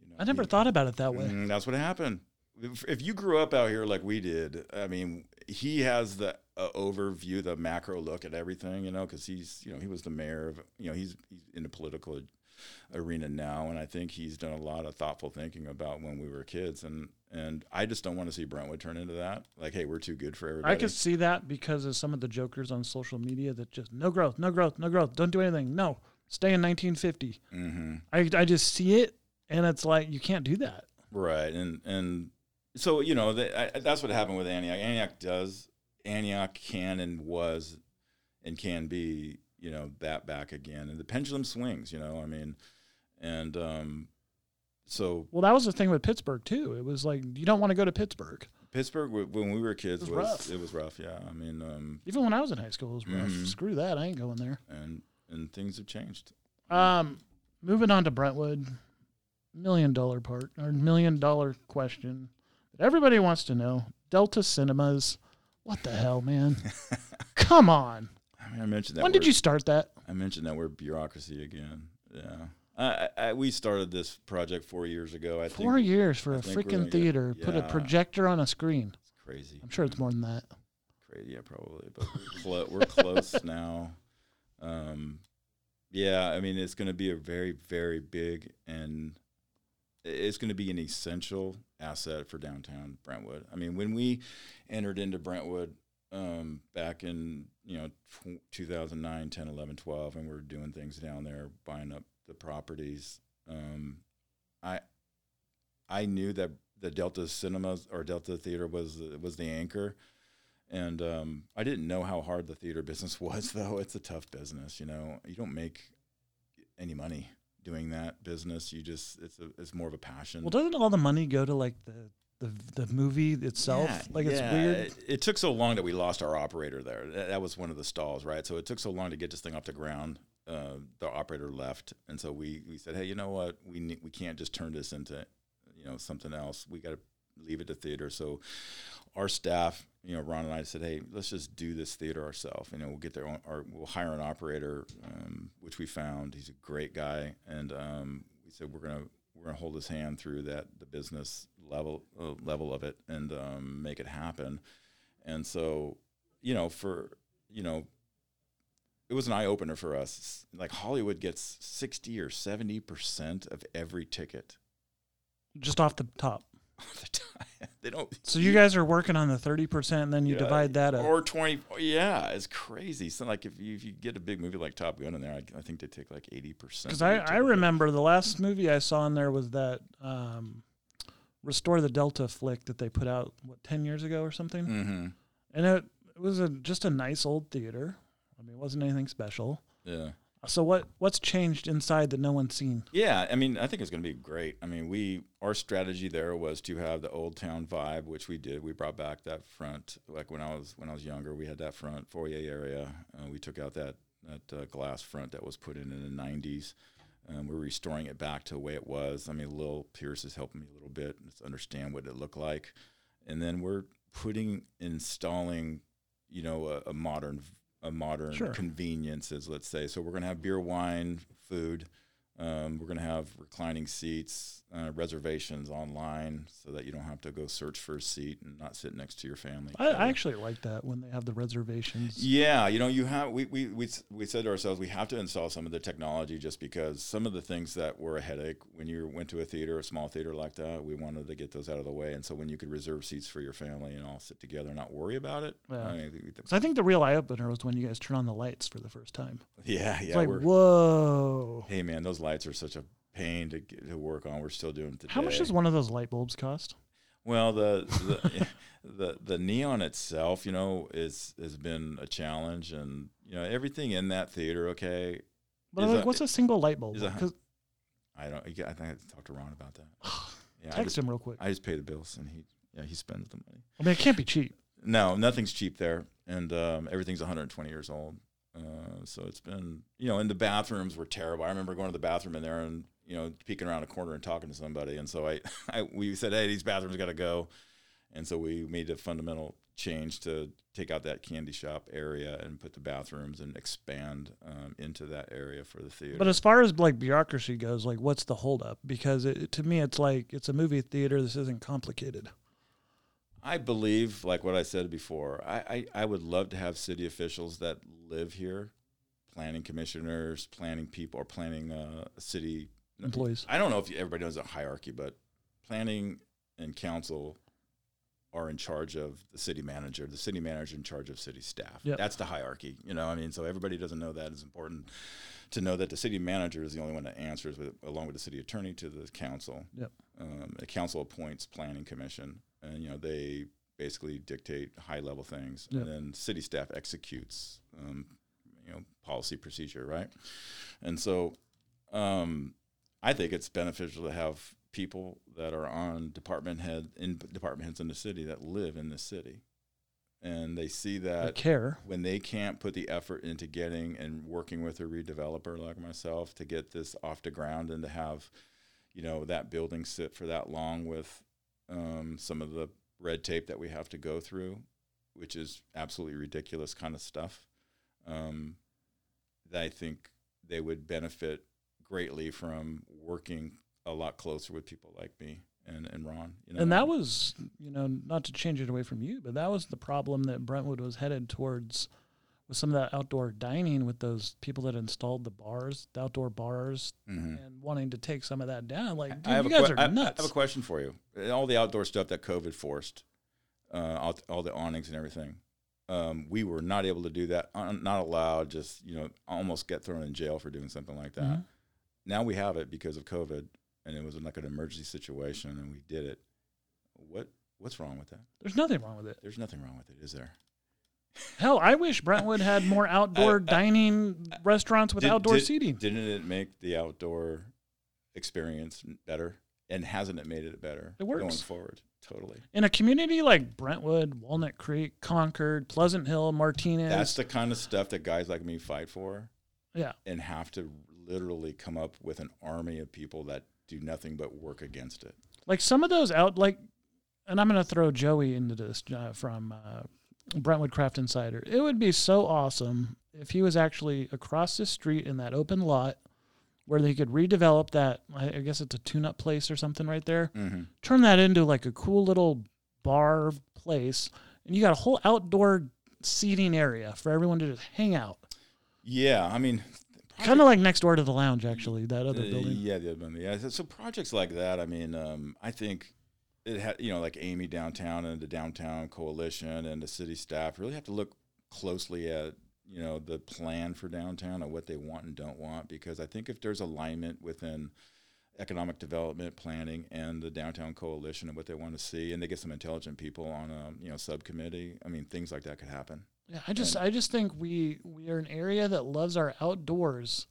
Speaker 2: You know,
Speaker 1: I never
Speaker 2: he-
Speaker 1: thought about it that way.
Speaker 2: Mm, that's what happened. If, if you grew up out here like we did, I mean, he has the uh, overview, the macro look at everything, you know, because he's, you know, he was the mayor of, you know, he's, he's in the political arena now, and I think he's done a lot of thoughtful thinking about when we were kids, and and I just don't want to see Brentwood turn into that. Like, hey, we're too good for everybody.
Speaker 1: I could see that because of some of the jokers on social media that just no growth, no growth, no growth, don't do anything. No, stay in 1950.
Speaker 2: hmm
Speaker 1: I, I just see it, and it's like you can't do that.
Speaker 2: Right, and and so you know that, I, that's what happened with Antioch. Antioch does Antioch can and was and can be you know that back again, and the pendulum swings. You know, I mean, and um, so
Speaker 1: Well, that was the thing with Pittsburg too. It was like you don't want to go to
Speaker 2: Pittsburg. Pittsburg when we were kids
Speaker 1: It
Speaker 2: was,
Speaker 1: was rough.
Speaker 2: it was rough. Yeah, I mean, um,
Speaker 1: Even when I was in high school, it was rough.
Speaker 2: Mhm.
Speaker 1: Screw that. I ain't going there.
Speaker 2: and and things have changed.
Speaker 1: Um, moving on to Brentwood, million dollar part or million dollar question that everybody wants to know: Delta Cinemas. What the hell, man? Come on.
Speaker 2: I mean, I mentioned that.
Speaker 1: When did you start that?
Speaker 2: I mentioned that we're bureaucracy again. Yeah. I, I, we started this project four years ago. I
Speaker 1: Four
Speaker 2: think
Speaker 1: years for
Speaker 2: I
Speaker 1: a freaking
Speaker 2: gonna get-
Speaker 1: theater. Put a projector on a screen.
Speaker 2: it's crazy.
Speaker 1: I'm sure it's more than that.
Speaker 2: Crazy, yeah, probably. But we're, clo- we're close now. Um, yeah, I mean, it's going to be a very, very big and it's going to be an essential asset for downtown Brentwood. I mean, when we entered into Brentwood um, back in you know tw- 2009, 10, 11, 12, and we are doing things down there, buying up the properties. Um, I I knew that the Delta Cinemas or Delta Theater was was the anchor, and um, I didn't know how hard the theater business was. Though it's a tough business, you know. You don't make any money doing that business. You just it's a it's more of a passion.
Speaker 1: Well, doesn't all the money go to like the the, the movie itself?
Speaker 2: Yeah,
Speaker 1: like it's
Speaker 2: yeah.
Speaker 1: weird.
Speaker 2: It, it took so long that we lost our operator there. That, that was one of the stalls, right? So it took so long to get this thing off the ground. Uh, the operator left, and so we, we said, hey, you know what? We ne- we can't just turn this into you know something else. We got to leave it to theater. So our staff, you know, Ron and I said, hey, let's just do this theater ourselves. You know, we'll get or we'll hire an operator, um, which we found. He's a great guy, and um, we said we're gonna we're gonna hold his hand through that the business level uh, level of it and um, make it happen. And so, you know, for you know, it was an eye opener for us. Like Hollywood gets sixty or seventy percent of every ticket.
Speaker 1: just off the top.
Speaker 2: All the time. They don't.
Speaker 1: So you guys are working on the thirty percent, and then you
Speaker 2: Yeah,
Speaker 1: divide that up.
Speaker 2: or twenty. Yeah, it's crazy. So like if you if you get a big movie like Top Gun in there, I, I think they take like eighty percent.
Speaker 1: Because I, I remember the last movie I saw in there was that um, Restore the Delta flick that they put out what ten years ago or something,
Speaker 2: Mm-hmm.
Speaker 1: and it it was a just a nice old theater. I mean, it wasn't anything special.
Speaker 2: Yeah.
Speaker 1: So what what's changed inside that no one's seen?
Speaker 2: Yeah, I mean, I think it's going to be great. I mean, we our strategy there was to have the old town vibe, which we did. We brought back that front, like when I was when I was younger, we had that front foyer area. Uh, we took out that that uh, glass front that was put in in the '90s. Um, we're restoring it back to the way it was. I mean, Lil Pierce is helping me a little bit to understand what it looked like, and then we're putting installing, you know, a, a modern a modern
Speaker 1: Sure.
Speaker 2: conveniences, let's say. So we're going to have beer, wine, food. Um, we're going to have reclining seats, uh, reservations online, so that you don't have to go search for a seat and not sit next to your family.
Speaker 1: I, I actually like that when they have the reservations.
Speaker 2: Yeah, you know, you have we, we we we said to ourselves we have to install some of the technology just because some of the things that were a headache when you went to a theater, a small theater like that, we wanted to get those out of the way. And so when you could reserve seats for your family and all sit together and not worry about it,
Speaker 1: Yeah.
Speaker 2: I mean,
Speaker 1: 'Cause I think the real eye opener was when you guys turn on the lights for the first time.
Speaker 2: yeah,
Speaker 1: It's
Speaker 2: yeah.
Speaker 1: like whoa.
Speaker 2: hey man, those lights are such a pain to get, to work on. We're still doing it today.
Speaker 1: How much does one of those light bulbs cost?
Speaker 2: Well, the the, the the neon itself, you know, is has been a challenge, and you know everything in that theater. Okay,
Speaker 1: But like,
Speaker 2: a-
Speaker 1: what's a single light bulb? 'Cause-
Speaker 2: I don't. I think I have to talk to Ron about that. Yeah, I
Speaker 1: text
Speaker 2: just,
Speaker 1: him real quick.
Speaker 2: I just pay the bills, and he yeah he spends the money.
Speaker 1: I mean, it can't be cheap.
Speaker 2: No, nothing's cheap there, and um, everything's 120 years old. Uh, so it's been you know, and the bathrooms were terrible. I remember going to the bathroom in there and you know peeking around a corner and talking to somebody, and so I, I we said, hey, these bathrooms got to go, and so we made a fundamental change to take out that candy shop area and put the bathrooms and expand um, into that area for the theater.
Speaker 1: But as far as like bureaucracy goes, like what's the holdup? Because it, to me, it's like it's a movie theater. This isn't complicated.
Speaker 2: I believe, like what I said before, I, I, I would love to have city officials that live here, planning commissioners, planning people, or planning uh, city
Speaker 1: Employees.
Speaker 2: I don't know if everybody knows a hierarchy, but planning and council are in charge of the city manager. The city manager in charge of city staff.
Speaker 1: Yep.
Speaker 2: That's the hierarchy. You know, I mean, so everybody doesn't know that. It's important to know that the city manager is the only one that answers, with, along with the city attorney, to the council.
Speaker 1: Yep.
Speaker 2: Um, the council appoints planning commission, and you know they basically dictate high level things,
Speaker 1: Yep.
Speaker 2: and then city staff executes, um, you know, policy procedure, right? And so, um, I think it's beneficial to have people that are on department head in department heads in the city that live in the city, and they see that
Speaker 1: care.
Speaker 2: when they can't put the effort into getting and working with a redeveloper like myself to get this off the ground and to have, you know, that building sit for that long with um, some of the red tape that we have to go through, which is absolutely ridiculous kind of stuff. Um, that I think they would benefit greatly from working a lot closer with people like me and, and Ron. You know,
Speaker 1: And that was, you know, not to change it away from you, but that was the problem that Brentwood was headed towards with some of that outdoor dining with those people that installed the bars, the outdoor bars,
Speaker 2: Mhm.
Speaker 1: and wanting to take some of that down. Like, dude,
Speaker 2: I have
Speaker 1: you guys
Speaker 2: que-
Speaker 1: are
Speaker 2: I- I have a question for you. All the outdoor stuff that COVID forced, uh, all, all the awnings and everything. Um, we were not able to do that. Not allowed. Just you know, almost get thrown in jail for doing something like that.
Speaker 1: Mhm.
Speaker 2: Now we have it because of COVID, and it was like an emergency situation, and we did it. What What's wrong with that?
Speaker 1: There's nothing wrong with it.
Speaker 2: There's nothing wrong with it, is there?
Speaker 1: Hell, I wish Brentwood had more outdoor
Speaker 2: I-
Speaker 1: dining restaurants with
Speaker 2: Did-
Speaker 1: outdoor
Speaker 2: did-
Speaker 1: seating.
Speaker 2: Didn't it make the outdoor experience better? And hasn't it made it better
Speaker 1: It works.
Speaker 2: going forward? Totally.
Speaker 1: In a community like Brentwood, Walnut Creek, Concord, Pleasant Hill, Martinez,
Speaker 2: That's the kind of stuff that guys like me fight for
Speaker 1: yeah,
Speaker 2: and have to literally come up with an army of people that do nothing but work against it.
Speaker 1: like some of those out like and i'm going to throw joey into this uh, from uh, brentwood craft insider it would be so awesome if he was actually across the street in that open lot where they could redevelop that i guess it's a tune-up place or something right there
Speaker 2: Mm-hmm.
Speaker 1: turn that into like a cool little bar place and you got a whole outdoor seating area for everyone to just hang out
Speaker 2: Yeah, I mean,
Speaker 1: kind of like next door to the lounge actually that other
Speaker 2: Uh,
Speaker 1: building
Speaker 2: Yeah, the other building. Yeah, so, so projects like that. I mean, um, I think it had you know like Amy downtown and the downtown coalition and the city staff really have to look closely at you know the plan for downtown and what they want and don't want because I think if there's alignment within economic development planning and the downtown coalition and what they want to see and they get some intelligent people on a you know subcommittee i mean things like that could happen
Speaker 1: yeah i just
Speaker 2: and-
Speaker 1: i just think we we are an area that loves our outdoors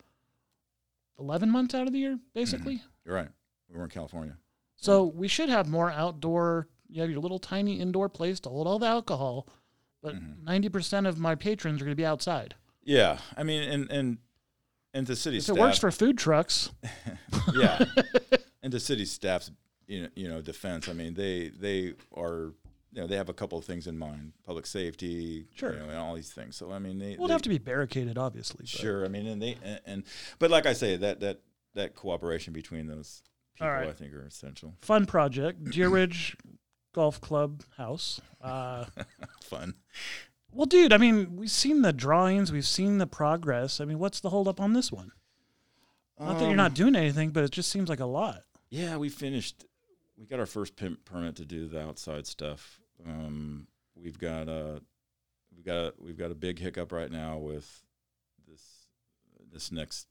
Speaker 1: 11 months out of the year basically
Speaker 2: you're right we're in california
Speaker 1: So we should have more outdoor. You have your little tiny indoor place to hold all the alcohol, but
Speaker 2: Mhm.
Speaker 1: 90 percent of my patrons are going to be outside.
Speaker 2: yeah i mean and and and the city
Speaker 1: If
Speaker 2: staff
Speaker 1: it works for food trucks,
Speaker 2: yeah, and the city staff's you know, you know defense. I mean, they they are you know they have a couple of things in mind: public safety,
Speaker 1: Sure.
Speaker 2: you know, and all these things. So I mean, they
Speaker 1: we'll have to be barricaded, obviously. but-
Speaker 2: sure. I mean, and they and, and but like I say, that that that cooperation between those people,
Speaker 1: right.
Speaker 2: I think, are essential.
Speaker 1: Fun project, Deer Ridge Golf Club house. Uh,
Speaker 2: Fun.
Speaker 1: well, dude, I mean, we've seen the drawings, we've seen the progress. I mean, what's the holdup on this one? Not that you're
Speaker 2: Um,
Speaker 1: not doing anything, but it just seems like a lot.
Speaker 2: Yeah, we finished. We got our first permit to do the outside stuff. Um, we've got a we've got a, we've got a big hiccup right now with this this next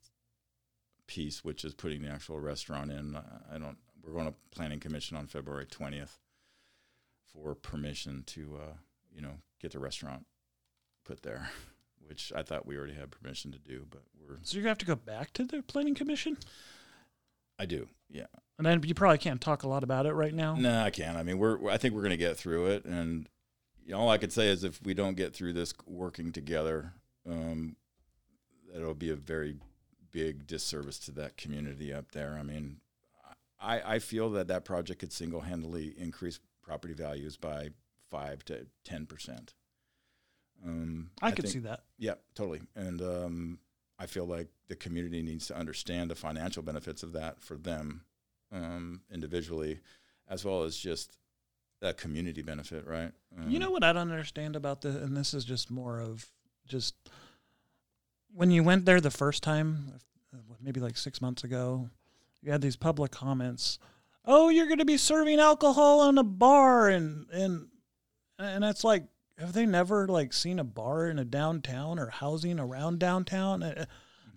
Speaker 2: piece, which is putting the actual restaurant in. I I don't. We're going to planning commission on February twentieth for permission to uh, you know get the restaurant put there, which I thought we already had permission to do, but we're
Speaker 1: So you're going to have to go back to the planning commission?
Speaker 2: I do. Yeah.
Speaker 1: And then you probably can't talk a lot about it right now.
Speaker 2: No, I can't. I mean, we're. I think we're going to get through it, and you know, all I could say is if we don't get through this working together, um, that'll be a very big disservice to that community up there. I mean, I I feel that that project could single handedly increase property values by five to ten percent. Um,
Speaker 1: I could
Speaker 2: think-
Speaker 1: see that.
Speaker 2: yeah, totally. And um, I feel like the community needs to understand the financial benefits of that for them um, individually, as well as just that community benefit, right? Um,
Speaker 1: You know what I don't understand about the, and this is just more of just when you went there the first time, uh, maybe like six months ago, you had these public comments. Oh, you're going to be serving alcohol in a bar, and and and it's like, have they never like seen a bar in a downtown or housing around downtown?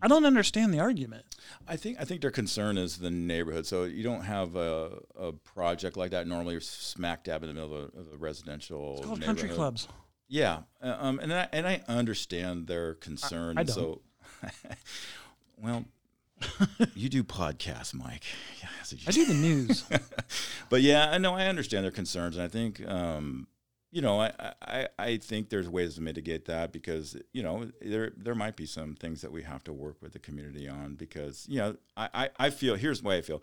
Speaker 1: I don't understand the argument.
Speaker 2: I think I think their concern is the neighborhood. So you don't have a, a project like that normally. You're smack dab in the middle of a, of a residential.
Speaker 1: It's called
Speaker 2: neighborhood.
Speaker 1: country clubs.
Speaker 2: Yeah, uh, um, and I, and I understand their concern.
Speaker 1: I don't.
Speaker 2: So, well, you do podcasts, Mike. Yeah, so
Speaker 1: I do the news.
Speaker 2: but yeah, I know I understand their concerns, and I think um, you know I, I I think there's ways to mitigate that because you know there there might be some things that we have to work with the community on because you know I I, I feel here's the way I feel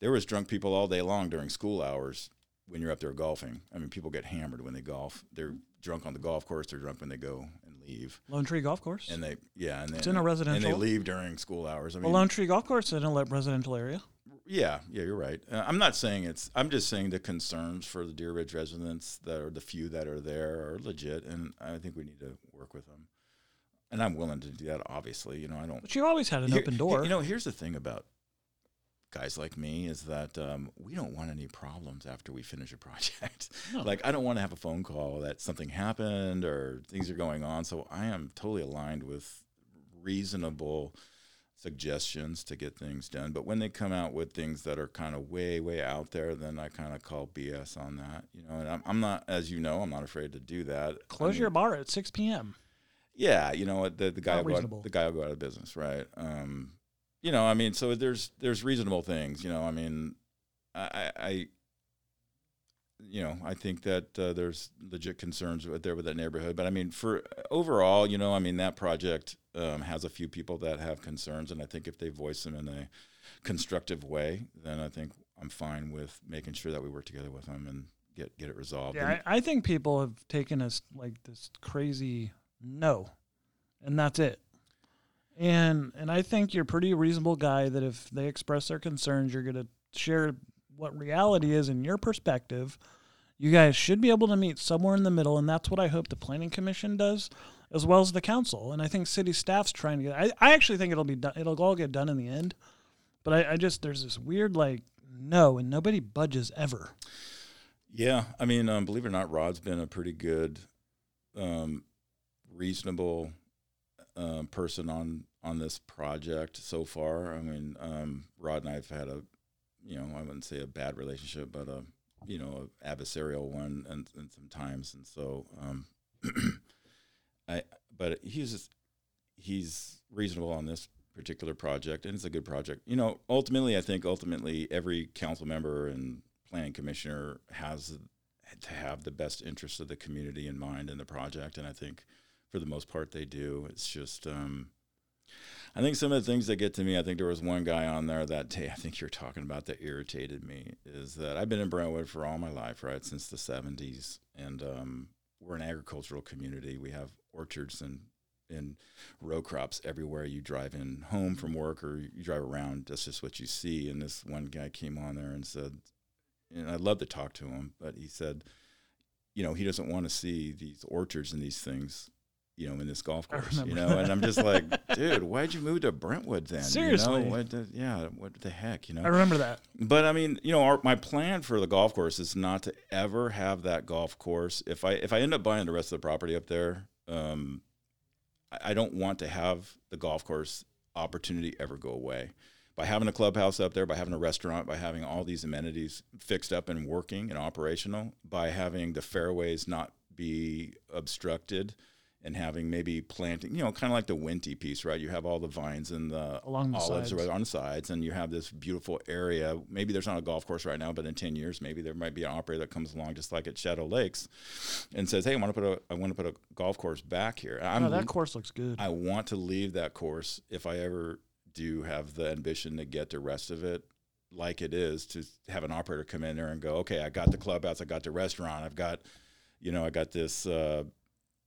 Speaker 2: there was drunk people all day long during school hours when you're up there golfing. I mean, people get hammered when they golf. They're drunk on the golf course. They're drunk when they go and leave.
Speaker 1: Lone Tree Golf Course.
Speaker 2: And they yeah, and they,
Speaker 1: It's in a residential and
Speaker 2: they leave during school hours. I mean,
Speaker 1: well, Lone Tree Golf Course is in a residential area.
Speaker 2: Yeah, yeah, you're right. Uh, I'm not saying it's. I'm just saying the concerns for the Deer Ridge residents that are the few that are there are legit, and I think we need to work with them. And I'm willing to do that. Obviously, you know, I don't.
Speaker 1: But you always had an open door.
Speaker 2: You know, here's the thing about guys like me is that um, we don't want any problems after we finish a project.
Speaker 1: No.
Speaker 2: like, I don't want to have a phone call that something happened or things are going on. So I am totally aligned with reasonable suggestions to get things done. But when they come out with things that are kind of way, way out there, then I kind of call BS on that. You know, and I'm, I'm not, as you know, I'm not afraid to do that. I
Speaker 1: Close
Speaker 2: mean,
Speaker 1: your bar at 6 p.m.
Speaker 2: yeah, you know what the the guy will go out, the guy will go out of business, right? Um, you know, I mean, so there's there's reasonable things. You know, I mean, I, I I- you know, I think that uh, there's legit concerns there with that neighborhood. But I mean, for overall, you know, I mean, that project um, has a few people that have concerns, and I think if they voice them in a constructive way, then I think I'm fine with making sure that we work together with them and get get it resolved.
Speaker 1: Yeah,
Speaker 2: And-
Speaker 1: I, I think people have taken us like this crazy no, and that's it. And and I think you're a pretty reasonable guy that if they express their concerns, you're gonna share what reality is in your perspective. You guys should be able to meet somewhere in the middle, and that's what I hope the planning commission does, as well as the council. And I think city staff's trying to get. I, I actually think it'll be done. It'll all get done in the end. But I, I just there's this weird like no, and nobody budges ever.
Speaker 2: Yeah, I mean, um, believe it or not, Rod's been a pretty good, um, reasonable um, person on on this project so far. I mean, um, Rod and I have had a, you know, I wouldn't say a bad relationship, but a, you know, adversarial one, and, and sometimes, and so, um, I, but he's just, he's reasonable on this particular project, and it's a good project. You know, ultimately, I think ultimately every council member and planning commissioner has to have the best interest of the community in mind in the project, and I think for the most part they do. It's just, um, I think some of the things that get to me. I think there was one guy on there that day I think you're talking about that irritated me. Is that I've been in Brentwood for all my life, right, since the '70s, and um, we're an agricultural community. We have orchards and and row crops everywhere you drive in home from work or you drive around. That's just what you see. And this one guy came on there and said, and I'd love to talk to him, but he said, you know, he doesn't want to see these orchards and these things, you know, in this golf course, you know. And I'm just like, dude, why'd you move to Brentwood then?
Speaker 1: Seriously.
Speaker 2: you know? what the, yeah, what the heck, you know?
Speaker 1: I remember that.
Speaker 2: But I mean, you know, our, my plan for the golf course is not to ever have that golf course. If I if I end up buying the rest of the property up there, um, I, I don't want to have the golf course opportunity ever go away. By having a clubhouse up there, by having a restaurant, by having all these amenities fixed up and working and operational, by having the fairways not be obstructed, and having maybe planting, you know, kind of like the Wente piece, right? You have all the vines and the
Speaker 1: Along the
Speaker 2: olives
Speaker 1: sides.
Speaker 2: right on the sides, and you have this beautiful area. Maybe there's not a golf course right now, but in ten years, maybe there might be an operator that comes along, just like at Shadow Lakes, and says, "Hey, I want to put a I want to put a golf course back here." I'm
Speaker 1: Oh, that course looks good.
Speaker 2: I want to leave that course if I ever do have the ambition to get the rest of it like it is to have an operator come in there and go, okay, I got the clubhouse, I got the restaurant, I've got, you know, I got this, uh,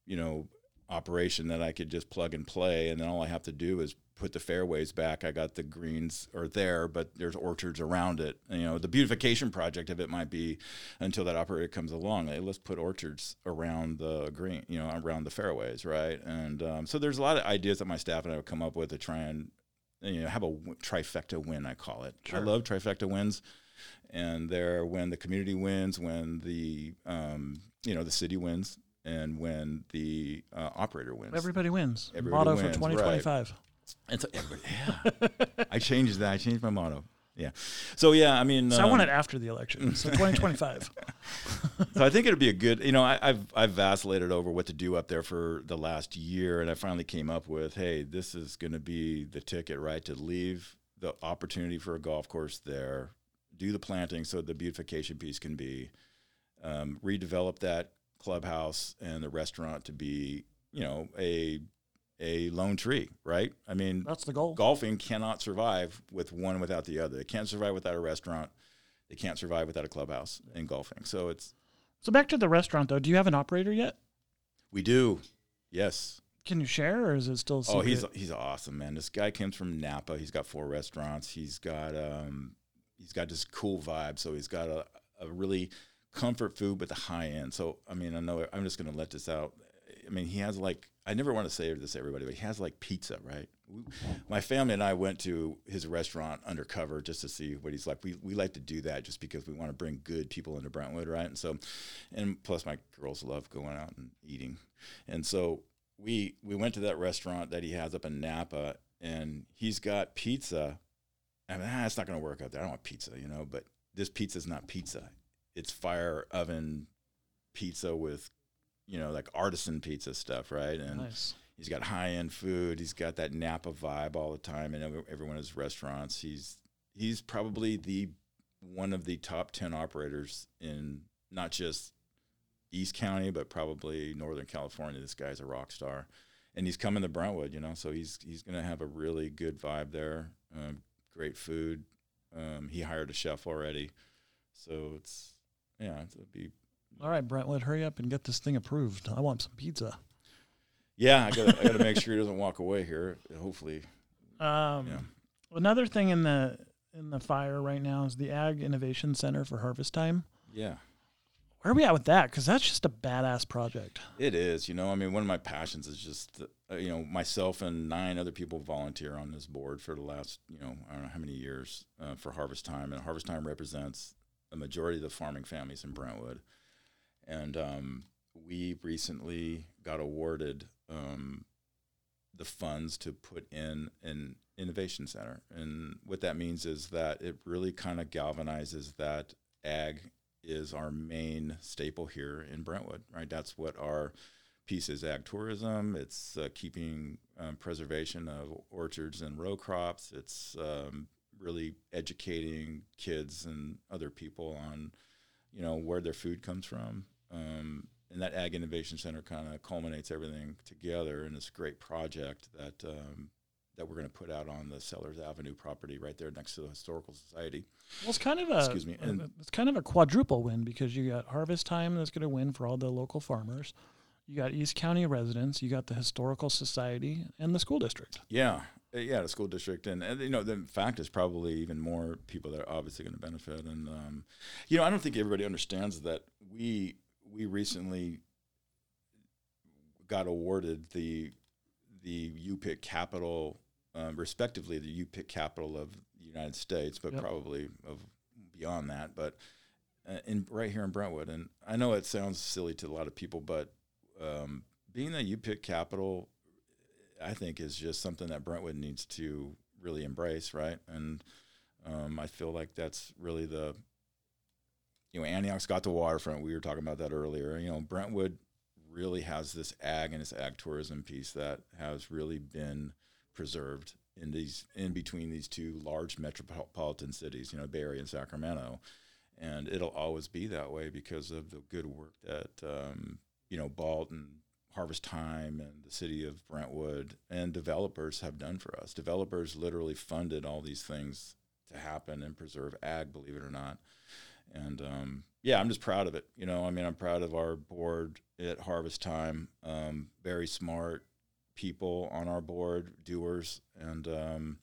Speaker 2: you know, operation that I could just plug and play, and then all I have to do is put the fairways back. I got the greens are there, but there's orchards around it. And, you know, the beautification project of it might be until that operator comes along. Hey, let's put orchards around the green, you know, around the fairways, right? And um, so there's a lot of ideas that my staff and I would come up with to try and you know have a w- trifecta win. I call it. I love trifecta wins, and they're when the community wins, when the um, you know the city wins, and when the uh, operator wins.
Speaker 1: Everybody wins.
Speaker 2: Everybody
Speaker 1: Motto
Speaker 2: wins,
Speaker 1: for 2025.
Speaker 2: And so, yeah, I changed that. I changed my motto. Yeah. So yeah, I mean,
Speaker 1: So I want
Speaker 2: um,
Speaker 1: it after the election. So 2025.
Speaker 2: so I think it'd be a good. You know, I, I've I've vacillated over what to do up there for the last year, and I finally came up with, hey, this is going to be the ticket, right? To leave the opportunity for a golf course there, do the planting, so the beautification piece can be um, redevelop that clubhouse and the restaurant to be, you know, a a lone tree, right? I mean,
Speaker 1: That's the goal.
Speaker 2: golfing cannot survive with one without the other. It can't survive without a restaurant. They can't survive without a clubhouse in golfing. So it's
Speaker 1: So back to the restaurant though. Do you have an operator yet?
Speaker 2: we do, yes.
Speaker 1: Can you share, or is it still? Secret?
Speaker 2: Oh, he's he's awesome, man. This guy comes from Napa. He's got four restaurants. He's got um, he's got this cool vibe. So he's got a, a really comfort food, but the high end. So I mean, I know I'm just gonna let this out. I mean, he has like I never want to say this to everybody, but he has like pizza, right? My family and I went to his restaurant undercover just to see what he's like. We we like to do that just because we want to bring good people into Brentwood, right? And so, and plus my girls love going out and eating, and so we we went to that restaurant that he has up in Napa, and he's got pizza. I mean, ah, it's not going to work out there. I don't want pizza, you know. But this pizza is not pizza. It's fire oven pizza with, you know, like artisan pizza stuff, right? And
Speaker 1: nice.
Speaker 2: he's got high end food. He's got that Napa vibe all the time, in every, one of his restaurants. He's he's probably the one of the top ten operators in not just East County, but probably Northern California. This guy's a rock star, and he's coming to Brentwood, you know, so he's he's going to have a really good vibe there. Um, great food. Um, he hired a chef already, so it's yeah, it'll be
Speaker 1: All right, Brentwood, hurry up and get this thing approved. I want some pizza.
Speaker 2: yeah. I got I got to make sure he doesn't walk away here. Hopefully,
Speaker 1: Um,
Speaker 2: Yeah.
Speaker 1: Another thing in the in the fire right now is the Ag Innovation Center for Harvest Time.
Speaker 2: yeah.
Speaker 1: Where are we at with that? Because that's just a badass project.
Speaker 2: It is, you know. I mean, one of my passions is just, uh, you know, myself and nine other people volunteer on this board for the last, you know, I don't know how many years uh, for Harvest Time, and Harvest Time represents a majority of the farming families in Brentwood. And um, we recently got awarded um, the funds to put in an innovation center, and what that means is that it really kind of galvanizes that ag is our main staple here in Brentwood, right? That's what our piece is ag tourism. It's uh, keeping um, preservation of orchards and row crops. It's um, really educating kids and other people on, you know, where their food comes from. Um, and that Ag Innovation Center kind of culminates everything together in this great project that um, that we're going to put out on the Sellers Avenue property right there next to the Historical Society.
Speaker 1: Well, it's kind of a
Speaker 2: Excuse me, and-
Speaker 1: it's kind of a quadruple win because you got Harvest Time that's going to win for all the local farmers. You got East County residents. You got the Historical Society and the school district.
Speaker 2: Yeah, uh, yeah, the school district, and, and you know, the fact is probably even more people that are obviously going to benefit. And um, you know, I don't think everybody understands that we we recently got awarded the the U-Pick capital, um, respectively, the U-Pick capital of the United States, but
Speaker 1: Yep.
Speaker 2: probably of beyond that. But uh, in right here in Brentwood, and I know it sounds silly to a lot of people, but um, being you pick capital I think is just something that Brentwood needs to really embrace, right? And um, I feel like that's really the, you know, Antioch's got the waterfront. We were talking about that earlier. You know, Brentwood really has this ag and this ag tourism piece that has really been preserved in these in between these two large metropolitan cities, you know, Bay Area and Sacramento, and it'll always be that way because of the good work that um, you know Balt and Harvest Time and the city of Brentwood and developers have done for us. Developers literally funded all these things to happen and preserve ag, believe it or not. And um, yeah, I'm just proud of it. You know, I mean, I'm proud of our board at Harvest Time. Um, very smart people on our board, doers, and um,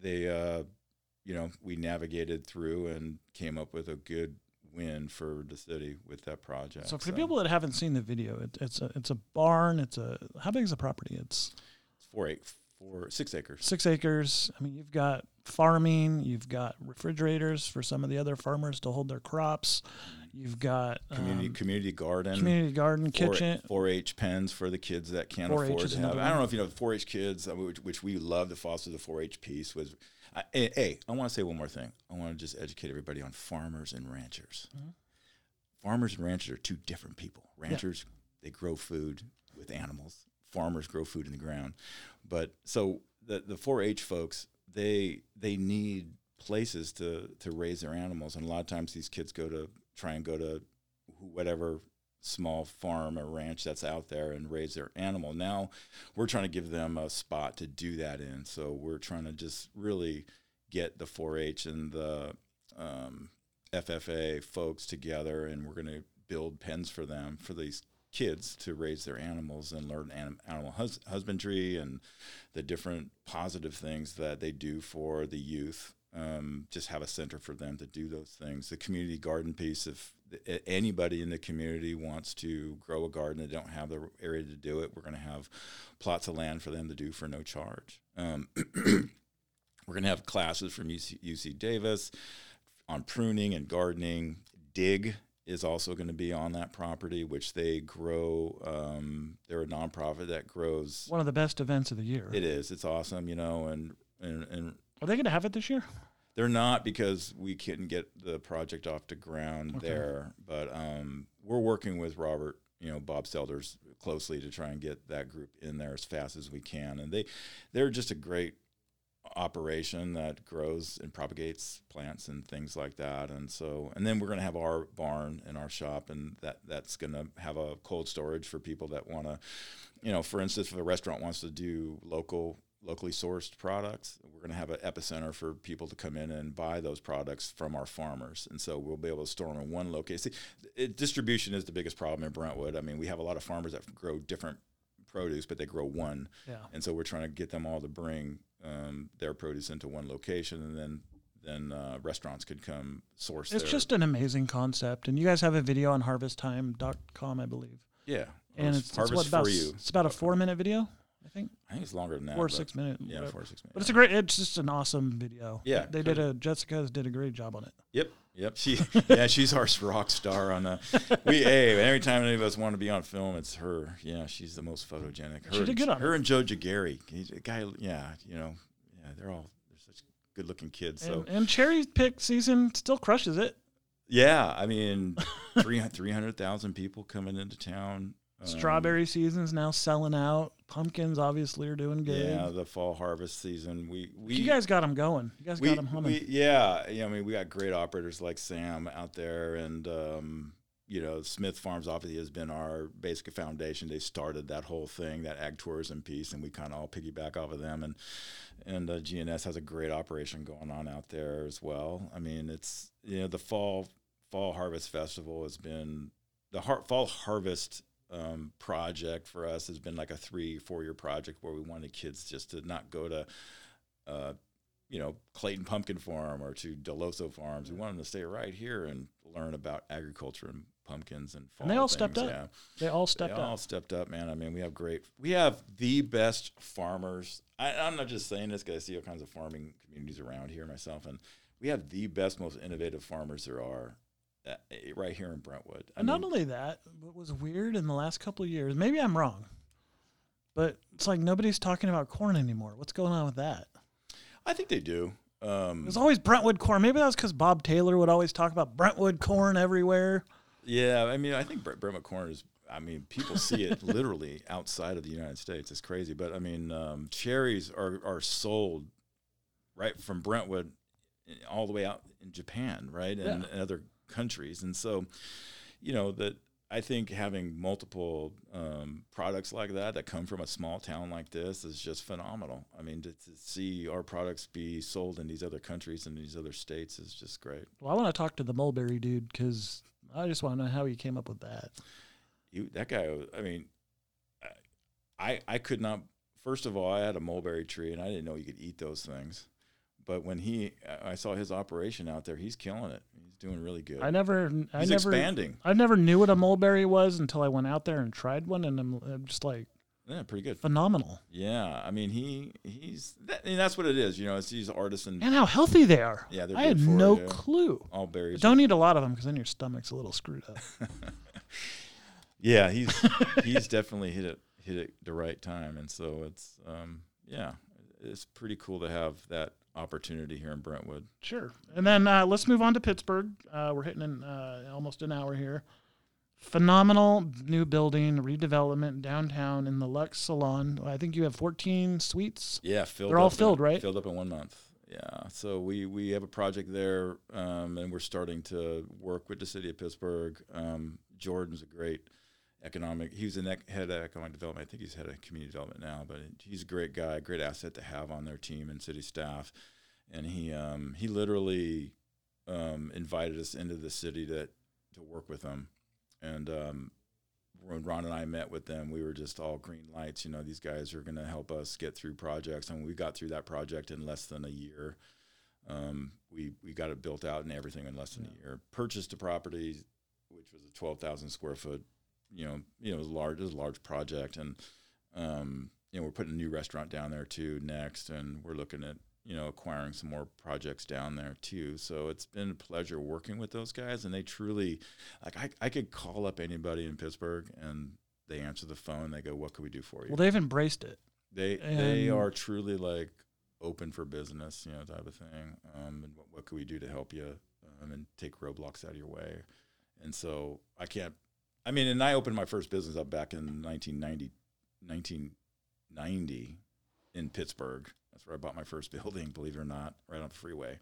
Speaker 2: they, uh, you know, we navigated through and came up with a good win for the city with that project.
Speaker 1: So for people that haven't seen the video, it, it's a it's a barn. It's a how big is the property? It's
Speaker 2: it's four, eight, four, six acres.
Speaker 1: six acres. I mean, you've got farming. You've got refrigerators for some of the other farmers to hold their crops. You've got
Speaker 2: community
Speaker 1: um,
Speaker 2: community garden,
Speaker 1: community garden kitchen.
Speaker 2: 4-H pens for the kids that can't
Speaker 1: 4-H
Speaker 2: afford to have. I don't know if you know 4-H kids, uh, which, which we love to foster the 4-H piece. Was I, hey, I want to say one more thing. I want to just educate everybody on farmers and ranchers.
Speaker 1: Mm-hmm.
Speaker 2: Farmers and ranchers are two different people. Ranchers they grow food with animals. Farmers grow food in the ground. But so the the 4-H folks they they need places to to raise their animals, and a lot of times these kids go to try and go to whatever small farm or ranch that's out there and raise their animal. Now we're trying to give them a spot to do that in. So we're trying to just really get the 4-H and the um, FFA folks together, and we're going to build pens for them for these kids to raise their animals and learn anim- animal hus- husbandry and the different positive things that they do for the youth. Um, just have a center for them to do those things. The community garden piece, if anybody in the community wants to grow a garden and don't have the area to do it, we're going to have plots of land for them to do for no charge. Um, we're going to have classes from UC, UC Davis on pruning and gardening. Dig is also going to be on that property, which they grow. Um, they're a nonprofit that grows.
Speaker 1: One of the best events of the year.
Speaker 2: It is. It's awesome, you know, and and and
Speaker 1: Are they going to have it this year?
Speaker 2: They're not because we couldn't get the project off the ground
Speaker 1: Okay.
Speaker 2: there. But um, we're working with Robert, you know, Bob Selders closely to try and get that group in there as fast as we can. And they they're just a great operation that grows and propagates plants and things like that. And so and then we're going to have our barn and our shop and that that's going to have a cold storage for people that want to you know, for instance, if a restaurant wants to do local locally sourced products, we're going to have an epicenter for people to come in and buy those products from our farmers. And so we'll be able to store them in one location. It, distribution is the biggest problem in Brentwood. I mean, we have a lot of farmers that grow different produce, but they grow one.
Speaker 1: Yeah.
Speaker 2: And so we're trying to get them all to bring um, their produce into one location, and then then uh, restaurants could come source.
Speaker 1: It's
Speaker 2: their,
Speaker 1: just an amazing concept. And you guys have a video on harvesttime.com, I believe.
Speaker 2: yeah,
Speaker 1: And it's, it's
Speaker 2: harvest
Speaker 1: what about
Speaker 2: for you.
Speaker 1: It's about a four minute video, think.
Speaker 2: I think it's longer than that.
Speaker 1: Four or six minute.
Speaker 2: Yeah,
Speaker 1: whatever.
Speaker 2: four or six minutes.
Speaker 1: But it's a great. It's just an awesome video.
Speaker 2: Yeah,
Speaker 1: they did a. Jessica did a great job on it.
Speaker 2: Yep, yep. She, yeah, she's our rock star on the. We, hey, every time any of us want to be on film, it's her. Yeah, she's the most photogenic. Her,
Speaker 1: She did good on
Speaker 2: Her and Joe Jagari, he's a guy. Yeah, you know, yeah, they're all they're such good-looking kids. So
Speaker 1: And, and cherry pick season still crushes it.
Speaker 2: yeah, I mean, three three hundred thousand people coming into town. Um,
Speaker 1: Strawberry season's now selling out. Pumpkins obviously are doing good.
Speaker 2: Yeah, the fall harvest season. We we
Speaker 1: you guys got them going. You guys
Speaker 2: we,
Speaker 1: got them humming.
Speaker 2: we yeah, yeah. I mean, we got great operators like Sam out there, and um, you know, Smith Farms obviously has been our basic foundation. They started that whole thing, that ag tourism piece, and we kind of all piggyback off of them. And and uh, GNS has a great operation going on out there as well. I mean, it's you know, the fall fall harvest festival has been the har- fall harvest um, project for us has been like a three four year project where we wanted kids just to not go to uh, you know Clayton Pumpkin Farm or to Deloso Farms. We wanted them to stay right here and learn about agriculture and pumpkins and fall
Speaker 1: And they all
Speaker 2: things.
Speaker 1: stepped up.
Speaker 2: Yeah,
Speaker 1: they all stepped
Speaker 2: they all
Speaker 1: up.
Speaker 2: stepped up, man. I mean, we have great. We have the best farmers. I, I'm not just saying this because I see all kinds of farming communities around here myself, and we have the best, most innovative farmers there are. Uh, Right here in Brentwood. I
Speaker 1: not
Speaker 2: mean,
Speaker 1: only that, what was weird in the last couple of years, maybe I'm wrong, but it's like nobody's talking about corn anymore. What's going on with that?
Speaker 2: I think they do. Um,
Speaker 1: There's always Brentwood corn. Maybe that was because Bob Taylor would always talk about Brentwood corn everywhere.
Speaker 2: Yeah, I mean, I think Brentwood corn is. I mean, people see it literally outside of the United States. It's crazy, but I mean, um, cherries are are sold right from Brentwood all the way out in Japan, right, and,
Speaker 1: Yeah.
Speaker 2: and other countries. And so, you know, that I think having multiple um, products like that that come from a small town like this is just phenomenal. I mean, to, to see our products be sold in these other countries and these other states is just great.
Speaker 1: Well, I want to talk to the mulberry dude because I just want to know how he came up with that.
Speaker 2: you that guy i mean i i could not first of all i had a mulberry tree and i didn't know you could eat those things but when he i saw his operation out there he's killing it he's doing really good
Speaker 1: I never, I
Speaker 2: he's
Speaker 1: never,
Speaker 2: expanding
Speaker 1: I never knew what a mulberry was until I went out there and tried one, and I'm, I'm just like,
Speaker 2: Yeah, pretty good.
Speaker 1: Phenomenal.
Speaker 2: Yeah, I mean he he's that, and that's what it is. You know, it's these artisan and
Speaker 1: how healthy they are.
Speaker 2: Yeah, they're
Speaker 1: I had no
Speaker 2: you.
Speaker 1: clue.
Speaker 2: all berries.
Speaker 1: Don't eat a lot of them because then your stomach's a little screwed up.
Speaker 2: Yeah, he's he's definitely hit it hit it the right time, and so it's um yeah, it's pretty cool to have that opportunity here in Brentwood.
Speaker 1: Sure. And then uh, let's move on to Pittsburg. Uh, we're hitting in, uh, almost an hour here. Phenomenal new building, redevelopment downtown in the Lux Salon. I think you have 14 suites.
Speaker 2: Yeah, filled.
Speaker 1: They're all
Speaker 2: up in-
Speaker 1: filled, right?
Speaker 2: Filled up in one month. Yeah, so we we have a project there, um, and we're starting to work with the city of Pittsburg. Um, Jordan's a great economic. He's an ec- head of economic development. I think he's head of community development now, but he's a great guy, great asset to have on their team and city staff. And he um, he literally um, invited us into the city to to work with them. And um, when Ron and I met with them, we were just all green lights. You know, these guys are going to help us get through projects, and we got through that project in less than a year. Um, we we got it built out and everything in less than a year. Purchased a property, which was a twelve thousand square foot. You know, you know, it was large. It was a large project, and um, you know, we're putting a new restaurant down there too next, and we're looking at you know acquiring some more projects down there too. So it's been a pleasure working with those guys, and they truly, like, I I could call up anybody in Pittsburg and they answer the phone. They go, "What can we do for you?"
Speaker 1: Well, they've embraced it.
Speaker 2: They they are truly like open for business, you know, type of thing. Um, and what, what could we do to help you um, and take roadblocks out of your way? And so I can't. I mean, and I opened my first business up back in 1990, 1990 in Pittsburg. That's where I bought my first building, believe it or not, right on the freeway.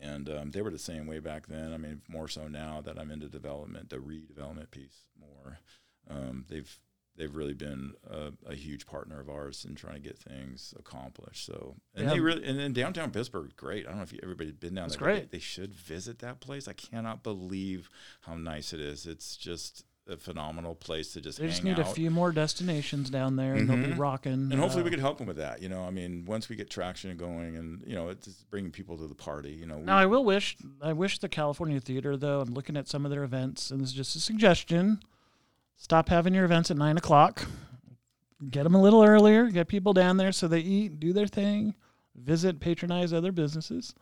Speaker 2: And um, they were the same way back then. I mean, more so now that I'm into development, the redevelopment piece more. Um, they've they've really been a, a huge partner of ours in trying to get things accomplished. So, and
Speaker 1: Yeah.
Speaker 2: they really, and then downtown Pittsburg, is great. I don't know if you, everybody's been down
Speaker 1: It's
Speaker 2: there.
Speaker 1: great.
Speaker 2: They, they should visit that place. I cannot believe how nice it is. It's just a phenomenal place to just
Speaker 1: They just need a few more destinations down there, and they'll be
Speaker 2: Mhm.
Speaker 1: rocking.
Speaker 2: and hopefully
Speaker 1: uh,
Speaker 2: we could help them with that. You know, I mean, once we get traction going, and you know, it's bringing people to the party. You know, we,
Speaker 1: Now I will wish I wish the California Theater though. I'm looking at some of their events, and this is just a suggestion. Stop having your events at nine o'clock. Get them a little earlier. Get people down there so they eat, do their thing, visit, patronize other businesses.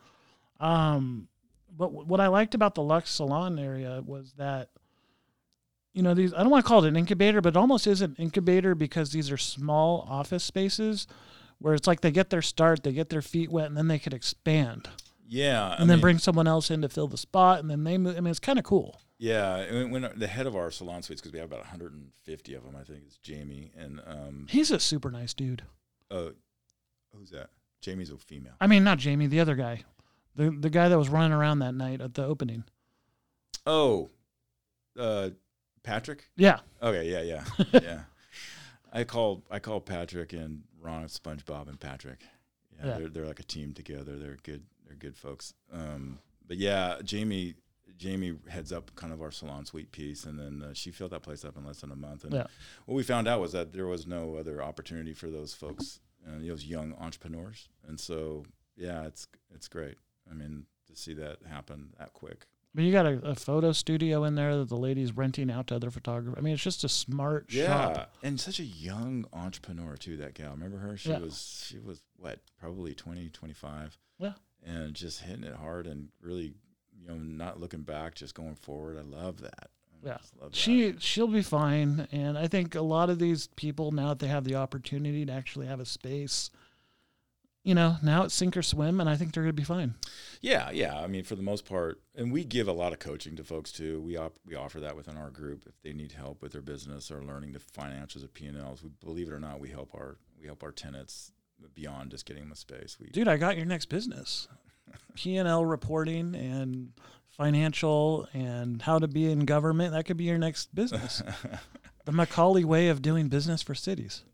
Speaker 1: Um, but w- what I liked about the Lux Salon area was that, you know, these I don't want to call it an incubator, but it almost is an incubator because these are small office spaces where it's like they get their start, they get their feet wet, and then they could expand
Speaker 2: yeah, I
Speaker 1: and then
Speaker 2: mean,
Speaker 1: bring someone else in to fill the spot, and then they move. I mean, it's kind of cool.
Speaker 2: Yeah, when, when the head of our salon suites, because we have about 150 of them, I think is Jamie, and um,
Speaker 1: He's a super nice dude.
Speaker 2: uh, who's that? Jamie's a female.
Speaker 1: I mean, not Jamie, the other guy, the the guy that was running around that night at the opening.
Speaker 2: Oh, uh, Patrick.
Speaker 1: Yeah,
Speaker 2: Okay, yeah, yeah, yeah. I call I call Patrick and Ron SpongeBob and Patrick. Yeah,
Speaker 1: Yeah.
Speaker 2: They're, they're like a team together. They're good. They're good folks. Um, but yeah, Jamie Jamie heads up kind of our salon suite piece, and then uh, she filled that place up in less than a month. And
Speaker 1: Yeah.
Speaker 2: what we found out was that there was no other opportunity for those folks, and those young entrepreneurs. And so yeah, it's it's great. I mean, to see that happen that quick.
Speaker 1: But you got a, a photo studio in there that the lady's renting out to other photographers. I mean, it's just a smart
Speaker 2: Yeah,
Speaker 1: shop.
Speaker 2: and such a young entrepreneur too. That gal, remember her? She
Speaker 1: Yeah.
Speaker 2: was she was what, probably 20, 25.
Speaker 1: Yeah.
Speaker 2: and just hitting it hard and really, you know, not looking back, just going forward. I love that. I
Speaker 1: Yeah.
Speaker 2: love that.
Speaker 1: She she'll be fine, and I think a lot of these people now that they have the opportunity to actually have a space, you know, now it's sink or swim, and I think they're gonna be fine.
Speaker 2: Yeah, yeah. I mean, for the most part, and we give a lot of coaching to folks too. We op- we offer that within our group if they need help with their business or learning the financials of P and Ls. We believe it or not, we help our we help our tenants beyond just getting them a space. We
Speaker 1: dude, I got your next business. P and L reporting and financial and how to be in government. That could be your next business. the McCauley way of doing business for cities.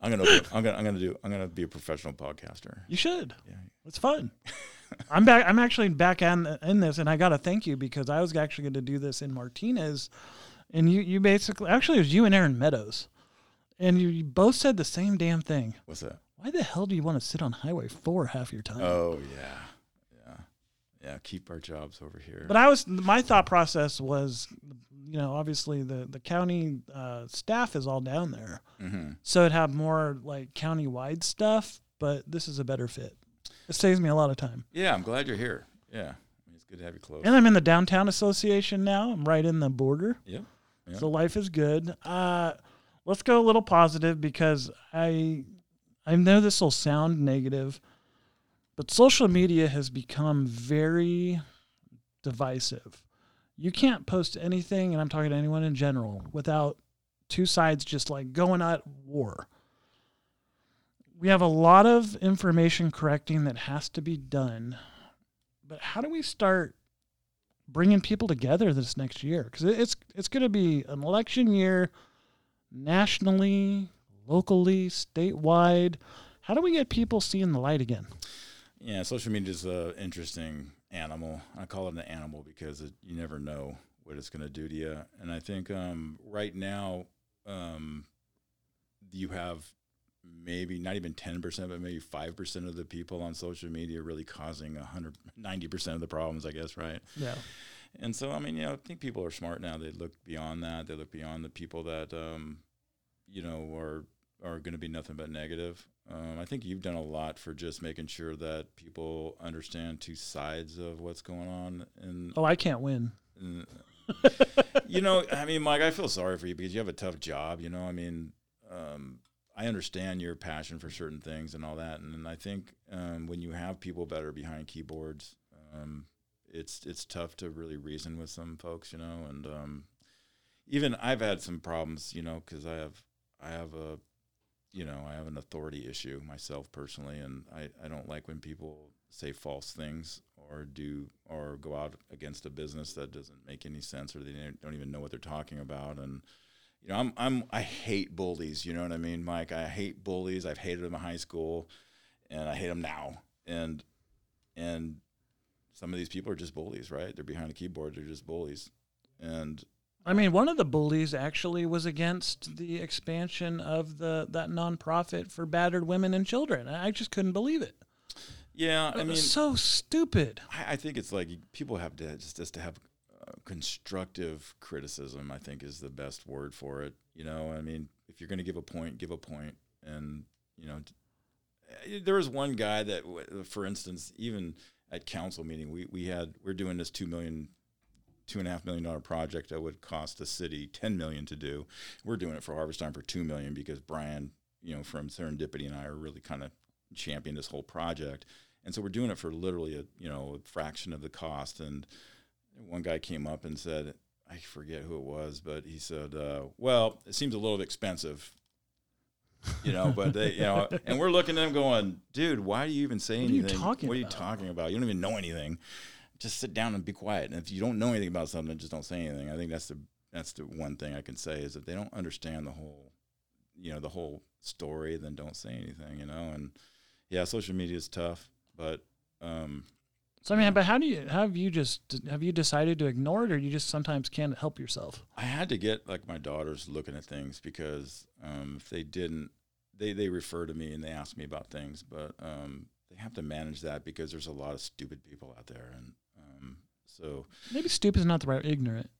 Speaker 2: I'm gonna I'm gonna I'm gonna do I'm gonna be a professional podcaster.
Speaker 1: You should.
Speaker 2: Yeah.
Speaker 1: It's fun. I'm back. I'm actually back in in this, and I got to thank you because I was actually going to do this in Martinez, and you you basically actually it was you and Aaron Meadows, and you, you both said the same damn thing.
Speaker 2: What's that?
Speaker 1: Why the hell do you want to sit on Highway Four half your time?
Speaker 2: Oh yeah, yeah, yeah. keep our jobs over here.
Speaker 1: But I was my thought process was, you know, obviously the the county uh, staff is all down there,
Speaker 2: hmm
Speaker 1: so it'd have more like county wide stuff. But this is a better fit. It saves me a lot of time.
Speaker 2: Yeah, I'm glad you're here. Yeah, I mean, it's good to have you close.
Speaker 1: And I'm in the downtown association now. I'm right in the border.
Speaker 2: Yeah, Yep.
Speaker 1: So life is good. Uh, let's go a little positive because I I know this will sound negative, but social media has become very divisive. You can't post anything, and I'm talking to anyone in general, without two sides just like going at war. We have a lot of information correcting that has to be done, but how do we start bringing people together this next year because it's it's going to be an election year nationally locally statewide how do we get people seeing the light again
Speaker 2: Yeah, social media is an interesting animal. I call it an animal because it, you never know what it's going to do to you. And I think um, right now um, you have maybe not even 10%, but maybe 5% of the people on social media really causing 190% of the problems, I guess, right?
Speaker 1: yeah
Speaker 2: And so, I mean, you know, I think people are smart now. They look beyond that. They look beyond the people that, um, you know, are are going to be nothing but negative. Um, I think you've done a lot for just making sure that people understand two sides of what's going on. And,
Speaker 1: oh i can't win
Speaker 2: you know, I mean, Mike, I feel sorry for you because you have a tough job. You know, I mean, um, I understand your passion for certain things and all that, and, and I think um, when you have people that are behind keyboards, um, it's it's tough to really reason with some folks, you know, and um, even I've had some problems, you know, because I have I have a you know I have an authority issue myself personally, and I, I don't like when people say false things or do or go out against a business that doesn't make any sense or they don't- even know what they're talking about. And you know I'm I'm I hate bullies you know what I mean Mike? I hate bullies. I've hated them in high school and I hate them now. And and some of these people are just bullies right? They're behind a keyboard. They're just bullies. And
Speaker 1: i mean one of the bullies actually was against the expansion of the that nonprofit for battered women and children i just couldn't believe it
Speaker 2: yeah I mean
Speaker 1: so stupid
Speaker 2: I, I think it's like people have to just, just to have uh, constructive criticism. I think is the best word for it. You know, I mean, if you're going to give a point, give a point. And you know, t- eh, there was one guy that, w- for instance, even at council meeting, we we had we're doing this two million. Two and a half million dollar project that would cost the city ten million to do. We're doing it for Harvest Time for two million because Brian, you know, from Serendipity and I are really kind of championing this whole project. And so we're doing it for literally a you know a fraction of the cost. And one guy came up and said i forget who it was but he said uh, well it seems a little expensive you know but they you know and we're looking at him going dude why do you even say
Speaker 1: What are
Speaker 2: anything?
Speaker 1: talking
Speaker 2: what are you talking about? You don't even know anything just sit down and be quiet. And if you don't know anything about something just don't say anything. I think that's the that's the one thing i can say is if they don't understand the whole you know the whole story then don't say anything you know? And yeah social media is tough but um
Speaker 1: so i mean but how do you have you just have you decided to ignore it or you just sometimes can't help yourself?
Speaker 2: I had to get like my daughters looking at things because um, if they didn't, they they refer to me and they ask me about things, but um, they have to manage that because there's a lot of stupid people out there, and so
Speaker 1: maybe stupid is not the right ignorant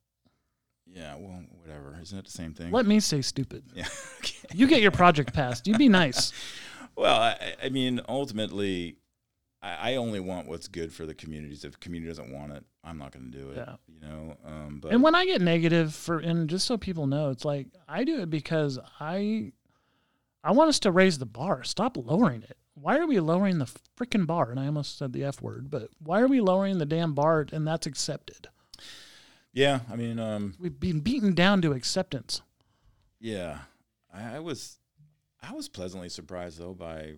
Speaker 2: yeah, well, whatever, isn't it the same thing?
Speaker 1: let me say stupid
Speaker 2: Yeah. okay.
Speaker 1: you get your project passed You'd be nice
Speaker 2: Well, I, I mean, ultimately, I, I only want what's good for the communities. If the community doesn't want it, I'm not going to do it.
Speaker 1: Yeah.
Speaker 2: You know, um, but
Speaker 1: And when I get negative for, and just so people know, it's like I do it because I, I want us to raise the bar. Stop lowering it. Why are we lowering the freaking bar? And I almost said the f word, but why are we lowering the damn bar? And that's accepted.
Speaker 2: yeah, I mean, um,
Speaker 1: We've been beaten down to acceptance.
Speaker 2: Yeah, I, I was, I was pleasantly surprised though by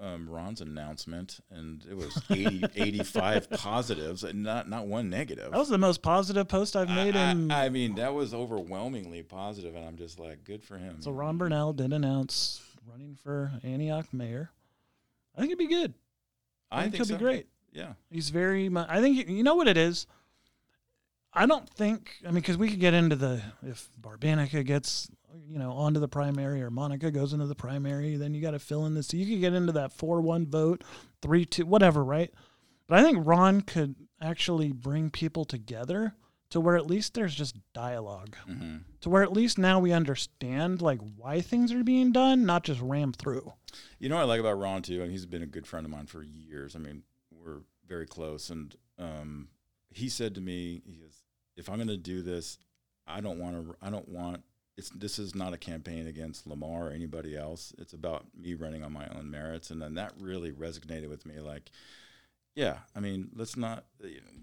Speaker 2: um, Ron's announcement, and it was 80, 85 positives, and not not one negative.
Speaker 1: That was the most positive post I've made
Speaker 2: I,
Speaker 1: in.
Speaker 2: I, I mean, that was overwhelmingly positive, and I'm just like, good for him.
Speaker 1: so Ron Bernal did announce running for Antioch mayor. I think it'd be good. I, think, he'll
Speaker 2: so.
Speaker 1: be great.
Speaker 2: Yeah,
Speaker 1: He's very much. I think you know what it is. I don't think. I mean, because we could get into the if Barbanica gets you know onto the primary or Monica goes into the primary, then you got to fill in this. You could get into that four one vote, three two, whatever, right? But I think Ron could actually bring people together to where at least there's just dialogue
Speaker 2: hmm
Speaker 1: to where at least now we understand like why things are being done not just ram through
Speaker 2: You know what I like about Ron too, and he's been a good friend of mine for years. I mean, we're very close, and um, he said to me, "He goes, if I'm going to do this, I don't want to. I don't want. It's this is not a campaign against Lamar or anybody else. It's about me running on my own merits." And then that really resonated with me. Like, yeah, I mean, let's not. You know,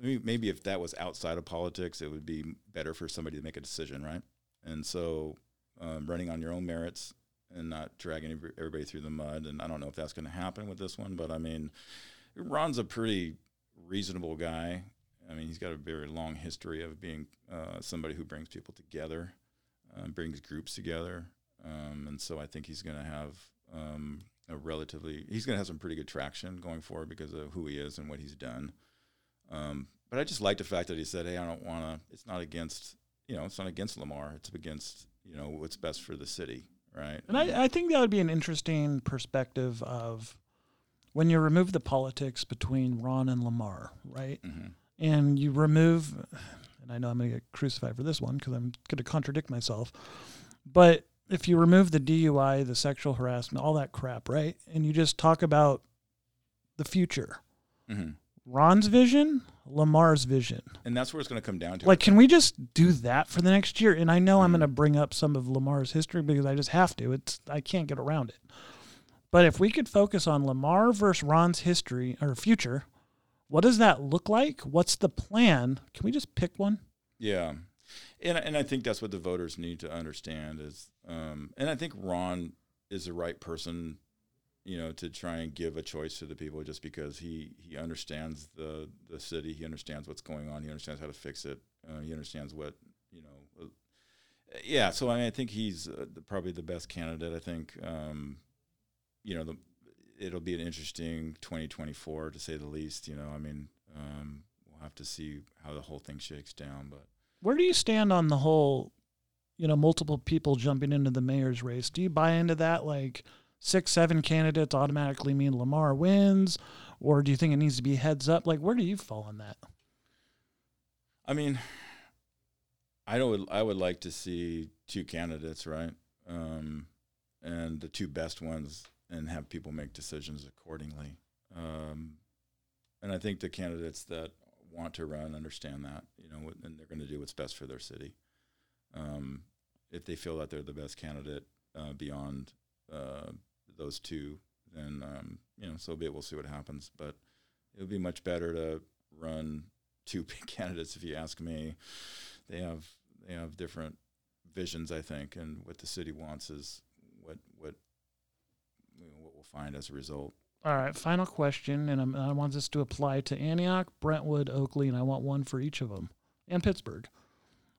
Speaker 2: maybe- if that was outside of politics, it would be better for somebody to make a decision, right? And so, um, running on your own merits and not dragging everybody through the mud. And I don't know if that's going to happen with this one, but I mean, Ron's a pretty reasonable guy. I mean, he's got a very long history of being uh, somebody who brings people together, um, brings groups together, um, and so I think he's going to have um, a relatively he's going to have some pretty good traction going forward because of who he is and what he's done. Um, but I just like the fact that he said, "Hey, I don't want to. It's not against you know, it's not against Lamar. It's against you know what's best for the city." Right.
Speaker 1: and I, I think that would be an interesting perspective of when you remove the politics between ron and lamar right
Speaker 2: hmm
Speaker 1: and you remove and i know i'm going to get crucified for this one because i'm going to contradict myself but if you remove the dui the sexual harassment all that crap right and you just talk about the future
Speaker 2: hmm
Speaker 1: ron's vision lamar's vision.
Speaker 2: And that's where it's going to come down to.
Speaker 1: like can we just do that for the next year? And i know i'm
Speaker 2: Mhm.
Speaker 1: going to bring up some of lamar's history because i just have to. It's i can't get around it. But if we could focus on lamar versus ron's history or future what does that look like? What's the plan? Can we just pick one?
Speaker 2: Yeah, and and I think that's what the voters need to understand is, um, and I think Ron is the right person, you know, to try and give a choice to the people just because he he understands the the city, he understands what's going on, he understands how to fix it, uh, he understands what you know. uh, yeah, so I mean, I think he's uh, the, probably the best candidate. I think, um, you know, the, it'll be an interesting 2024 to say the least. You know, I mean, um, we'll have to see how the whole thing shakes down, but.
Speaker 1: where do you stand on the whole you know multiple people jumping into the mayor's race do you buy into that like six seven candidates automatically mean lamar wins or do you think it needs to be heads up like where do you fall on that
Speaker 2: I mean, I don't. I would like to see two candidates, right? Um, and the two best ones, and have people make decisions accordingly. Um, and I think the candidates that want to run understand that, you know, and they're going to do what's best for their city. Um, if they feel that they're the best candidate uh, beyond uh, those two, then um, you know, so be it. We'll see what happens. But it would be much better to run two candidates, if you ask me. They have they have different visions, I think, and what the city wants is what what you know, what we'll find as a result.
Speaker 1: All right, final question, and I'm, I want this to apply to Antioch, Brentwood, Oakley, and I want one for each of them, and Pittsburg.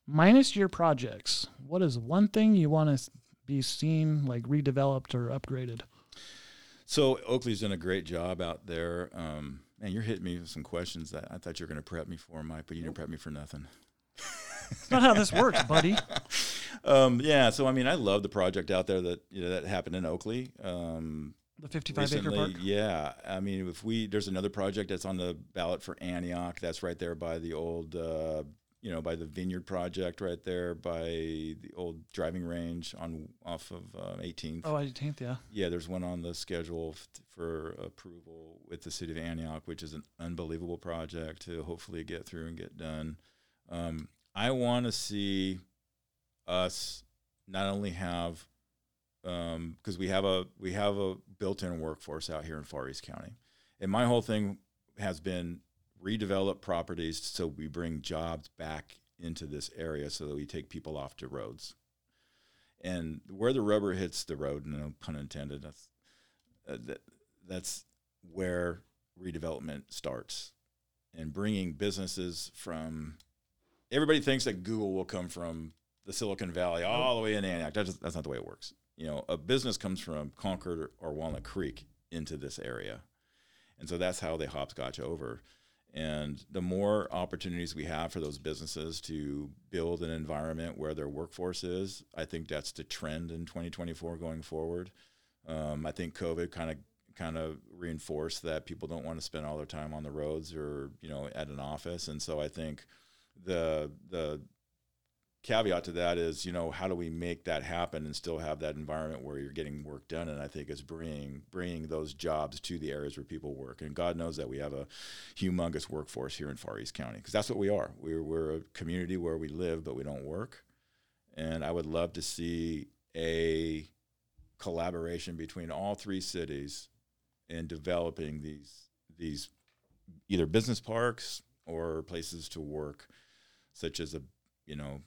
Speaker 1: Minus your projects, what is one thing you want to be seen like redeveloped or upgraded?
Speaker 2: So Oakley's done a great job out there. Um, man, you're hitting me with some questions that I thought you were going to prep me for, Mike, but you didn't prep me for nothing.
Speaker 1: It's not how this works, buddy.
Speaker 2: um, yeah, so I mean, I love the project out there that you know that happened in Oakley. Um,
Speaker 1: The 55 acre park.
Speaker 2: yeah. I mean, if we there's another project that's on the ballot for Antioch. That's right there by the old, uh, you know, by the Vineyard project, right there by the old driving range on off of uh, 18th.
Speaker 1: Oh, 18th, yeah.
Speaker 2: Yeah, there's one on the schedule f- for approval with the city of Antioch, which is an unbelievable project to hopefully get through and get done. Um, I want to see us not only have because we have a we have a built-in workforce out here in Far East County, and my whole thing has been redevelop properties so we bring jobs back into this area so that we take people off the roads and where the rubber hits the road, no pun intended, that's uh, that, that's where redevelopment starts, and bringing businesses from. Everybody thinks that Google will come from the Silicon Valley all the way in Antioch. That's, that's not the way it works. You know, a business comes from Concord or Walnut Creek into this area, and so that's how they hopscotch over. And the more opportunities we have for those businesses to build an environment where their workforce is, I think that's the trend in 2024 going forward. Um, I think COVID kind of kind of reinforce that people don't want to spend all their time on the roads or you know at an office, and so I think the the caveat to that is, you know, how do we make that happen and still have that environment where you're getting work done? And I think it's bringing bringing those jobs to the areas where people work. And God knows that we have a humongous workforce here in Far East County because that's what we are. We're we're a community where we live but we don't work. And I would love to see a collaboration between all three cities in developing these these either business parks or places to work, such as a you know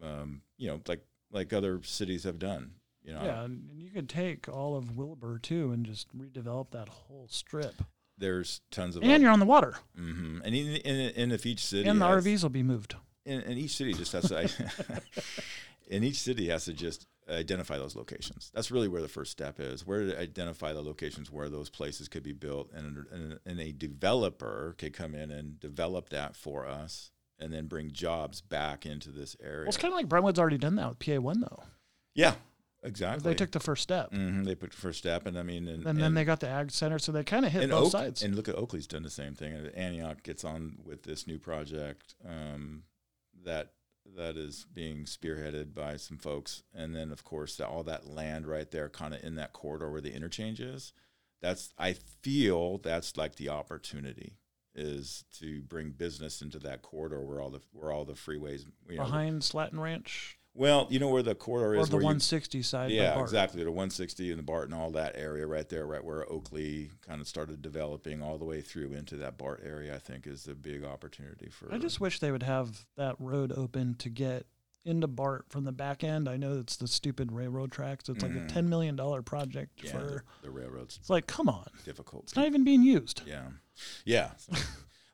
Speaker 2: um, you know, like like other cities have done. You know,
Speaker 1: yeah, and you could take all of Wilbur too and just redevelop that whole strip.
Speaker 2: There's tons of,
Speaker 1: and you're on the water.
Speaker 2: Mm-hmm. And in, in, in if each city
Speaker 1: and the
Speaker 2: has,
Speaker 1: RVs will be moved.
Speaker 2: And, and each city just has to, and each city has to just identify those locations. That's really where the first step is. Where to identify the locations where those places could be built, and, and, and a developer could come in and develop that for us and then bring jobs back into this area.
Speaker 1: Well, it's kind of like Brentwood's already done that with PA one though.
Speaker 2: Yeah, exactly.
Speaker 1: They took the first step.
Speaker 2: Mm-hmm. They put the first step, and I mean, and,
Speaker 1: and, and then they got the ag center, so they kind of hit both
Speaker 2: Oak,
Speaker 1: sides.
Speaker 2: And look at Oakley's done the same thing. And Antioch gets on with this new project um, that that is being spearheaded by some folks, and then of course the, all that land right there, kind of in that corridor where the interchange is. That's I feel that's like the opportunity is to bring business into that corridor where all the where all the freeways
Speaker 1: you know, behind Slatten Ranch.
Speaker 2: Well, you know where the corridor
Speaker 1: or
Speaker 2: is, Or
Speaker 1: the 160
Speaker 2: you,
Speaker 1: side.
Speaker 2: Yeah, exactly. The 160 and the Bart and all that area right there, right where Oakley kind of started developing all the way through into that Bart area. I think is a big opportunity for.
Speaker 1: I just wish they would have that road open to get into Bart from the back end. I know it's the stupid railroad tracks. It's mm-hmm. like a ten million dollar project
Speaker 2: yeah,
Speaker 1: for
Speaker 2: the, the, railroads.
Speaker 1: It's like, come on,
Speaker 2: difficult.
Speaker 1: It's not even being used.
Speaker 2: Yeah, yeah.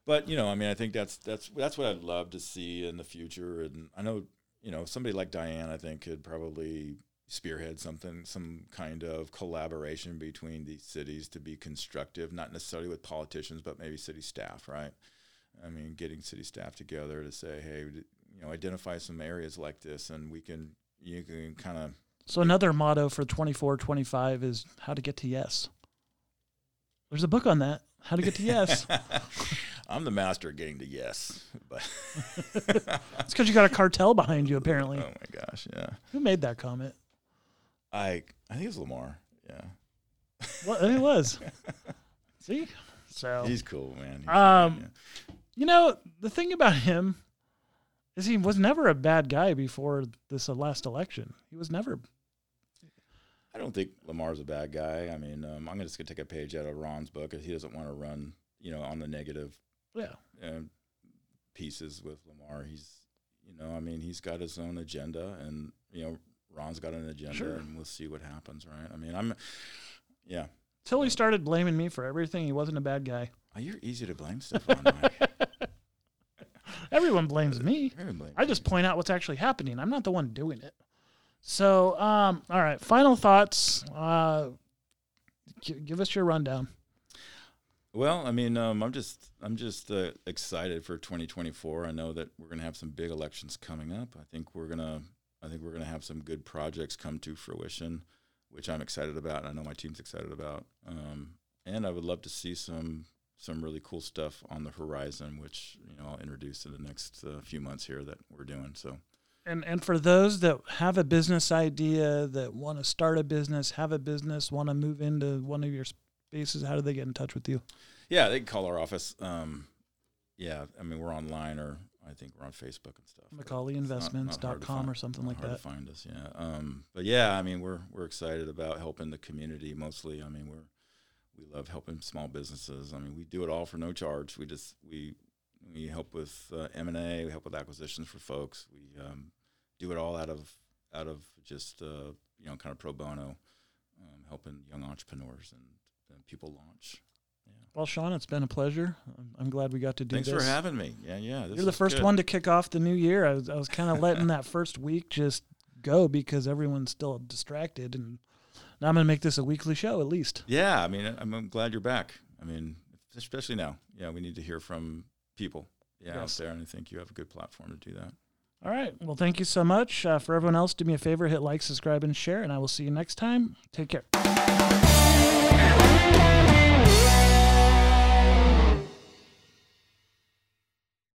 Speaker 2: But you know, I mean, I think that's that's that's what I'd love to see in the future. And I know, you know, somebody like Diane, I think, could probably spearhead something, some kind of collaboration between these cities to be constructive, not necessarily with politicians, but maybe city staff, right? I mean, getting city staff together to say, hey, you know, identify some areas like this, and we can you can kind of.
Speaker 1: So another motto for twenty four twenty five is how to get to yes. There's a book on that. How to get to yes.
Speaker 2: I'm the master of getting to yes, but
Speaker 1: it's because you got a cartel behind you, apparently.
Speaker 2: Oh my gosh, yeah.
Speaker 1: Who made that comment?
Speaker 2: I I think it was Lamar. Yeah.
Speaker 1: Well, it was. See, so
Speaker 2: he's cool, man. He's
Speaker 1: um, cool, yeah. you know the thing about him he was never a bad guy before this last election. He was never.
Speaker 2: I don't think Lamar's a bad guy. I mean, um, I'm just gonna take a page out of Ron's book. He doesn't want to run, you know, on the negative
Speaker 1: yeah
Speaker 2: uh, pieces with Lamar. He's you know I mean he's got his own agenda, and you know Ron's got an agenda,
Speaker 1: sure.
Speaker 2: and we'll see what happens. Right? I mean I'm yeah.
Speaker 1: Till he started blaming me for everything. He wasn't a bad guy.
Speaker 2: Oh, you're easy to blame, Stefan.
Speaker 1: Everyone blames me.
Speaker 2: Everyone blames
Speaker 1: I just point out what's actually happening. I'm not the one doing it. So, um, all right. Final thoughts. Uh, give us your rundown.
Speaker 2: Well, I mean, um, I'm just I'm just uh, excited for 2024. I know that we're going to have some big elections coming up. I think we're gonna I think we're going to have some good projects come to fruition, which I'm excited about. I know my team's excited about, um, and I would love to see some some really cool stuff on the horizon, which you know I'll introduce in the next uh, few months here that we're doing. So.
Speaker 1: And, and for those that have a business idea that want to start a business, have a business, want to move into one of your spaces, how do they get in touch with you?
Speaker 2: Yeah, they can call our office. Um, yeah, I mean, we're online or I think we're on Facebook and stuff.
Speaker 1: McCauleyInvestments.com or something like that.
Speaker 2: Find us, yeah. Um, but yeah, I mean, we're we're excited about helping the community mostly. I mean, we're we love helping small businesses. I mean, we do it all for no charge. We just we we help with uh, M and A. We help with acquisitions for folks. We um, do it all out of out of just uh, you know kind of pro bono, um, helping young entrepreneurs and people launch.
Speaker 1: Yeah. Well, Sean, it's been a pleasure. I'm glad we got to do
Speaker 2: Thanks
Speaker 1: this.
Speaker 2: for having me. Yeah, yeah.
Speaker 1: You're the first
Speaker 2: good.
Speaker 1: one to kick off the new year. I was, I was kind of letting that first week just go because everyone's still distracted, and now I'm going to make this a weekly show at least.
Speaker 2: Yeah, I mean, I'm, I'm glad you're back. I mean, especially now. Yeah, we need to hear from people. Yeah, yes. out there, and I think you have a good platform to do that.
Speaker 1: All right. Well, thank you so much. Uh, for everyone else, do me a favor, hit like, subscribe, and share, and I will see you next time. Take care.